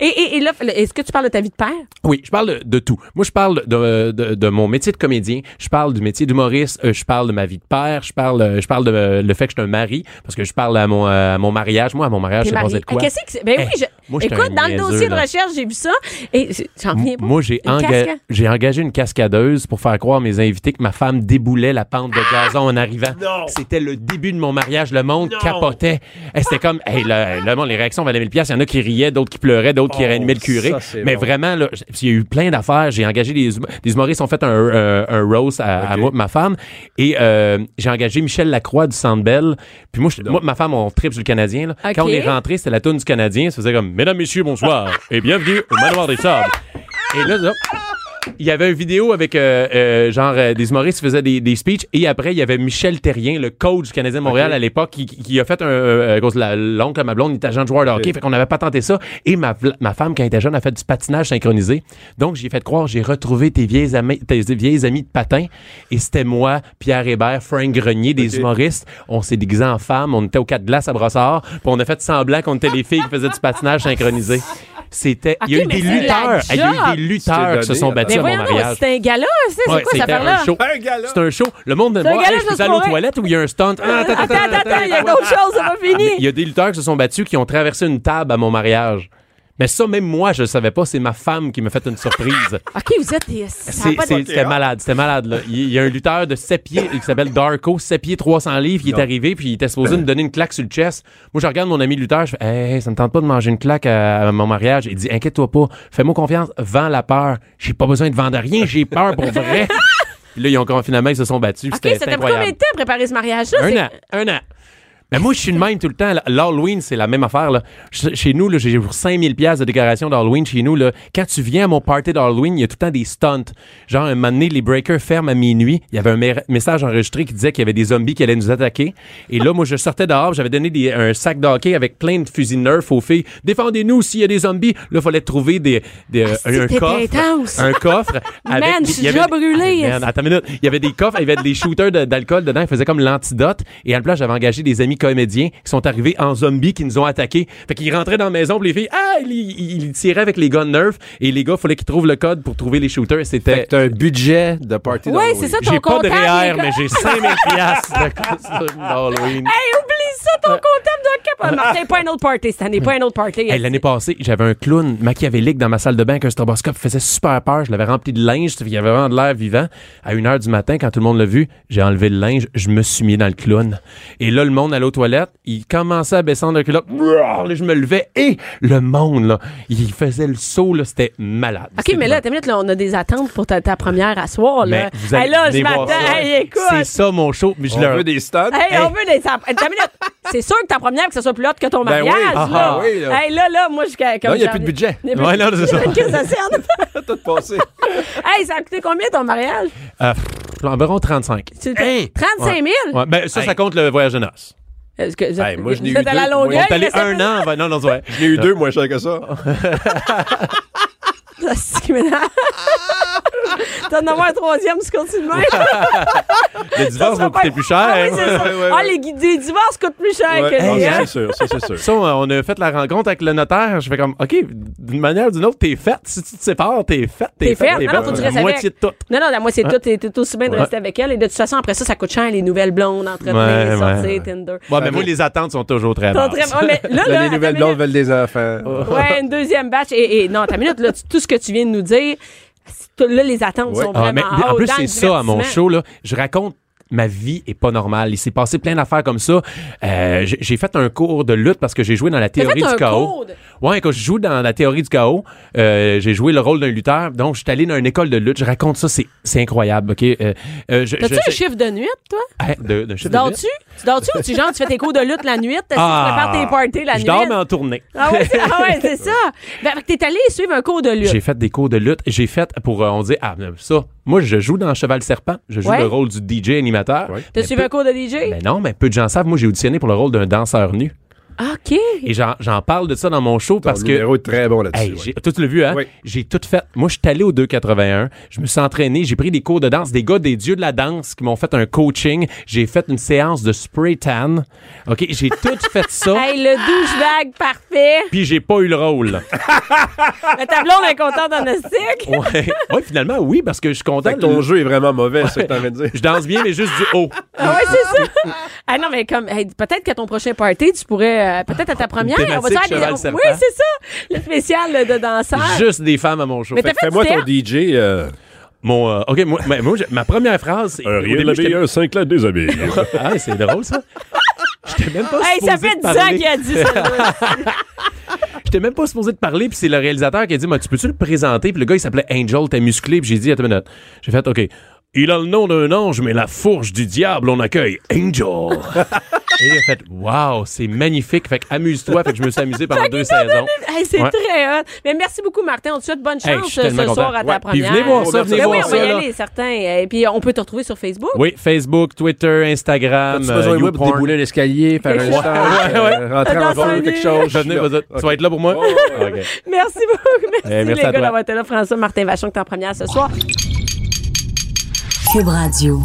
Et, et, et là, est-ce que tu parles de ta vie de père? Oui, je parle de, de tout. Moi, je parle de, de, de mon métier de comédien. Je parle du métier d'humoriste. euh, je parle de ma vie de père. Je parle, euh, je parle de euh, le fait que je suis un mari parce que je parle à mon, euh, à mon mariage. Moi, à mon mariage, marié. passé de quoi? Qu'est-ce que c'est? Ben Eh, oui, je- moi, écoute, dans le dossier de recherche, j'ai vu ça. Et j'en reviens pas. Moi, j'ai enga- j'ai engagé une cascadeuse pour faire croire à mes invités que ma femme déboulait la pente de gazon en arrivant. C'était le début de mon mariage. Le monde capotait. Eh, C'était comme, hey, le, le monde, les réactions valaient 1000 pièces. Il y en a qui riaient, d'autres qui pleuraient, d'autres qui Oh, réanimaient le curé. ça, Mais bon. vraiment, là, il y a eu plein d'affaires. J'ai engagé des, des humoristes ont fait un, un, un roast à, à Ok. moi et ma femme. Et euh, j'ai engagé Michel Lacroix du Centre Bell. Puis moi, je- moi et ma femme, on tripe sur le Canadien. là. Quand on est rentré, c'était la tourne du Canadien. Ça faisait comme, Mesdames, Messieurs, bonsoir. et bienvenue au Manoir des Sables. Et là, là, il y avait une vidéo avec euh, euh, genre euh, des humoristes qui faisaient des, des speeches et après il y avait Michel Terrien le coach du Canadien de Montréal à l'époque qui, qui a fait un euh, à cause de la- l'oncle à ma blonde il était agent de joueur de hockey Ok. fait qu'on n'avait pas tenté ça. Et ma, ma femme quand elle était jeune a fait du patinage synchronisé. Donc j'ai fait croire j'ai retrouvé tes vieilles amis tes vieilles amis de patin. Et c'était moi Pierre Hébert Frank Grenier des humoristes. On s'est déguisés en femmes on était au quatre glaces à Brossard puis on a fait semblant qu'on était les filles qui faisaient du patinage synchronisé c'était il y a eu des lutteurs il y a eu des lutteurs qui se sont là. battus Mais à mon mariage c'est un gala, ça? C'est Ouais, quoi show. Un gala. C'est un show. Le monde me C'est un voit, je peux aller aux toilettes où il y a un stunt. Ah, attends, Attends, attends, attends, il y a d'autres choses, ça va Il y a des lutteurs qui se sont battus qui ont traversé une table à mon mariage. Mais ça, même moi, je le savais pas. C'est ma femme qui m'a fait une surprise. OK, vous êtes... des- ça a C'est- pas de- c'est- C'était malade, c'était malade. Là. Il il y a un lutteur de 7 pieds qui s'appelle Darko, 7 pieds 300 livres, qui est arrivé puis il était supposé me donner une claque sur le chest. Moi, je regarde mon ami lutteur, je fais hey, ça me tente pas de manger une claque à, à mon mariage. Il dit inquiète-toi pas, fais-moi confiance, vends la peur. J'ai pas besoin de vendre rien, j'ai peur pour vrai. Puis là, ils ont finalement ils se sont battus. OK, C'était combien incroyable. de temps à préparer ce mariage-là? Un an, un an. Mais moi, je suis le même tout le temps. L'Halloween, c'est la même affaire. Là. Ch- Chez nous, là, j'ai pour 5000 pièces de décoration d'Halloween. Chez nous, là, quand tu viens à mon party d'Halloween, il y a tout le temps des stunts. Genre, un moment donné, les breakers ferment à minuit. Il y avait un message enregistré qui disait qu'il y avait des zombies qui allaient nous attaquer. Et là, moi, je sortais dehors, j'avais donné des- un sac de hockey avec plein de fusils Nerf aux filles. Défendez-nous s'il y a des zombies. Là, il fallait trouver des, des, Ah, un, coffre. Un coffre. avec Man, je suis déjà brûlée. Ah, man, attends une minute. Il y avait des coffres, il y avait des shooters de- d'alcool dedans. Ils faisaient comme l'antidote. Et à la place, j'avais engagé des amis comédiens qui sont arrivés en zombies qui nous ont attaqués. Fait qu'ils rentraient dans la maison, puis les filles, ah, ils, ils- ils tiraient avec les guns Nerf. Et les gars, fallait qu'ils trouvent le code pour trouver les shooters. C'était. un budget de party Ouais, d'Halloween. c'est ça, ton J'ai pas de REER, mais j'ai 5000 piastres de costume d'Halloween? Hey, oublie ça, ton comptable de cap. Martin, pas un autre party cette année, pas un autre party. Hey, L'année passée, j'avais un clown machiavélique dans ma salle de bain avec un stroboscope. Il faisait super peur. Je l'avais rempli de linge. Il y avait vraiment de l'air vivant. À une heure du matin, quand tout le monde l'a vu, j'ai enlevé le linge. Je me suis mis dans le clown. Et là, le monde allait aux toilettes. Il commençait à baisser le culotte. Là, je me levais. Et le monde, là, il faisait le saut. là, C'était malade. OK, mais là, t'as minute, là, on a des attentes pour ta, ta première à soir. Là. Mais vous allez Hey, là, je m'attends. Hey, écoute. C'est ça, mon show. Mais je On leur- veut des stuns. Hey, Hey. on veut des. C'est sûr que ta première, que ce soit plus haute que ton Ben oui. mariage. Ah, là. ah, oui, là. Hey, là, là, moi, je. Comme Non, il y a plus de budget. Plus Ouais, de- non, c'est ça. Tout passé. hey, ça a coûté combien ton mariage? Euh, pff, environ 35. Tu- Hey! 35 000? Ouais, ben, ça, ça compte le voyage de noces. Est-ce que- Hey, moi, je êtes eu la deux. longueuil. Moi, On est allé ça un an. ben, non, non, ouais. J'ai eu deux moins cher que ça. Ça, c'est ce qui m'énerve. T'en as un troisième, tu continues de même. Le divorce sera va pas- coûter plus cher. Ah oui, c'est ça. Ouais, ouais, Ah, les, les divorces coûtent plus cher Ouais. que Ah, les ça, hein? c'est sûr, ça, c'est sûr. Ça, on a fait la rencontre avec le notaire. Je fais comme, OK, d'une manière ou d'une autre, t'es faite. Si tu te sépares, t'es faite. T'es faite. T'es Non, non, faut que tu La restes moitié de tout. Non, non, la moitié de tout, t'es t'es aussi bien de rester avec elle. Et de toute façon, après ça, ça coûte cher, les nouvelles blondes, entretenir, sortir. Tinder. Ouais, mais moi, les attentes sont toujours très basses. les nouvelles blondes veulent des enfants. Ouais, une deuxième batch. Et, non, ta minute, là, tu- tout ce que tu viens de nous dire, là, les attentes Ouais. sont Ah, vraiment mais en plus, c'est ça à mon show. Là, je raconte ma vie est pas normale. Il s'est passé plein d'affaires comme ça. Euh, j'ai fait un cours de lutte parce que j'ai joué dans la théorie fait du un chaos. cours de- Ouais, quand je joue dans la théorie du chaos, euh, j'ai joué le rôle d'un lutteur. Donc, je suis allé dans une école de lutte. Je raconte ça, c'est incroyable. Ok, euh, je- T'as-tu je- un chiffre de nuit, toi? Hey, de, de Tu de dors-tu? Tu dors-tu ou tu, genre, tu fais tes cours de lutte la nuit? Est-ce que tu prépares tes parties la je nuit? dors, mais en tournée. Ah ouais, c'est, ah ouais, ça. Ben, t'es allé suivre un cours de lutte. J'ai fait des cours de lutte. J'ai fait pour, on dit, ah, ça, moi, je joue dans Cheval Serpent. Je joue Ouais. le rôle du DJ animateur. T'as Mais suivi peu- un cours de DJ? Ben non, mais peu de gens savent. Moi, j'ai auditionné pour le rôle d'un danseur nu. OK. Et j'en parle de ça dans mon show parce que numéro est très bon là-dessus. Hey, ouais. toi, tu l'as vu, hein? Oui. J'ai tout fait. Moi, je suis allé au 281. Je me suis entraîné. J'ai pris des cours de danse. Des gars, des dieux de la danse qui m'ont fait un coaching. J'ai fait une séance de spray tan. OK? J'ai tout fait ça. Hey, le douchebag parfait. Puis j'ai pas eu le rôle. Le tableau, on est content dans notre cycle. Ouais. ouais, finalement, oui, parce que je suis content. Fait que ton jeu est vraiment mauvais, c'est ça que t'en dire. Je danse bien, mais juste du haut. Ah ouais, c'est ça. Ah non, mais comme, hey, peut-être qu'à ton prochain party, tu pourrais, euh, peut-être à ta première, on va cheval serpent. Oui, c'est ça. Le spécial de danseur. Juste des femmes à mon show. Mais Fait t'as que fait Fais-moi ton DJ. Euh, mon, euh, OK, moi, mais moi, ma première phrase, c'est. au début, j'étais- un 5 lettres déshabillé. Ah, c'est drôle, ça. J'étais même pas Hey, ça supposé fait de 10 ans parler. qu'il a dit ça. J'étais même pas supposé de parler, puis c'est le réalisateur qui a dit Mais Tu peux-tu le présenter? Puis le gars, il s'appelait Angel, t'es musclé, puis j'ai dit Attends une minute. J'ai fait OK. Il a le nom d'un ange, mais la fourche du diable, on accueille Angel. Et il a fait Wow, c'est magnifique. Fait que amuse-toi. Fait que je me suis amusé pendant deux saisons. Hey, c'est Ouais. très hot. Mais merci beaucoup, Martin. On te souhaite bonne Hey, chance suis euh, ce content. soir à ta Ouais. Puis première. venez voir ça, venez Ben oui, voir on va ça, y là. aller, certain. Et puis, on peut te retrouver sur Facebook. Oui, Facebook, Twitter, Instagram, euh, besoin de moi pour YouPorn. débouler l'escalier, faire un Ouais, stage, ouais, ouais. euh, rentrer en vol quelque chose? Tu vas être là pour moi? Merci beaucoup. Merci, les gars d'avoir été là. François Martin Vachon, que t'es en première ce soir. Cube Radio.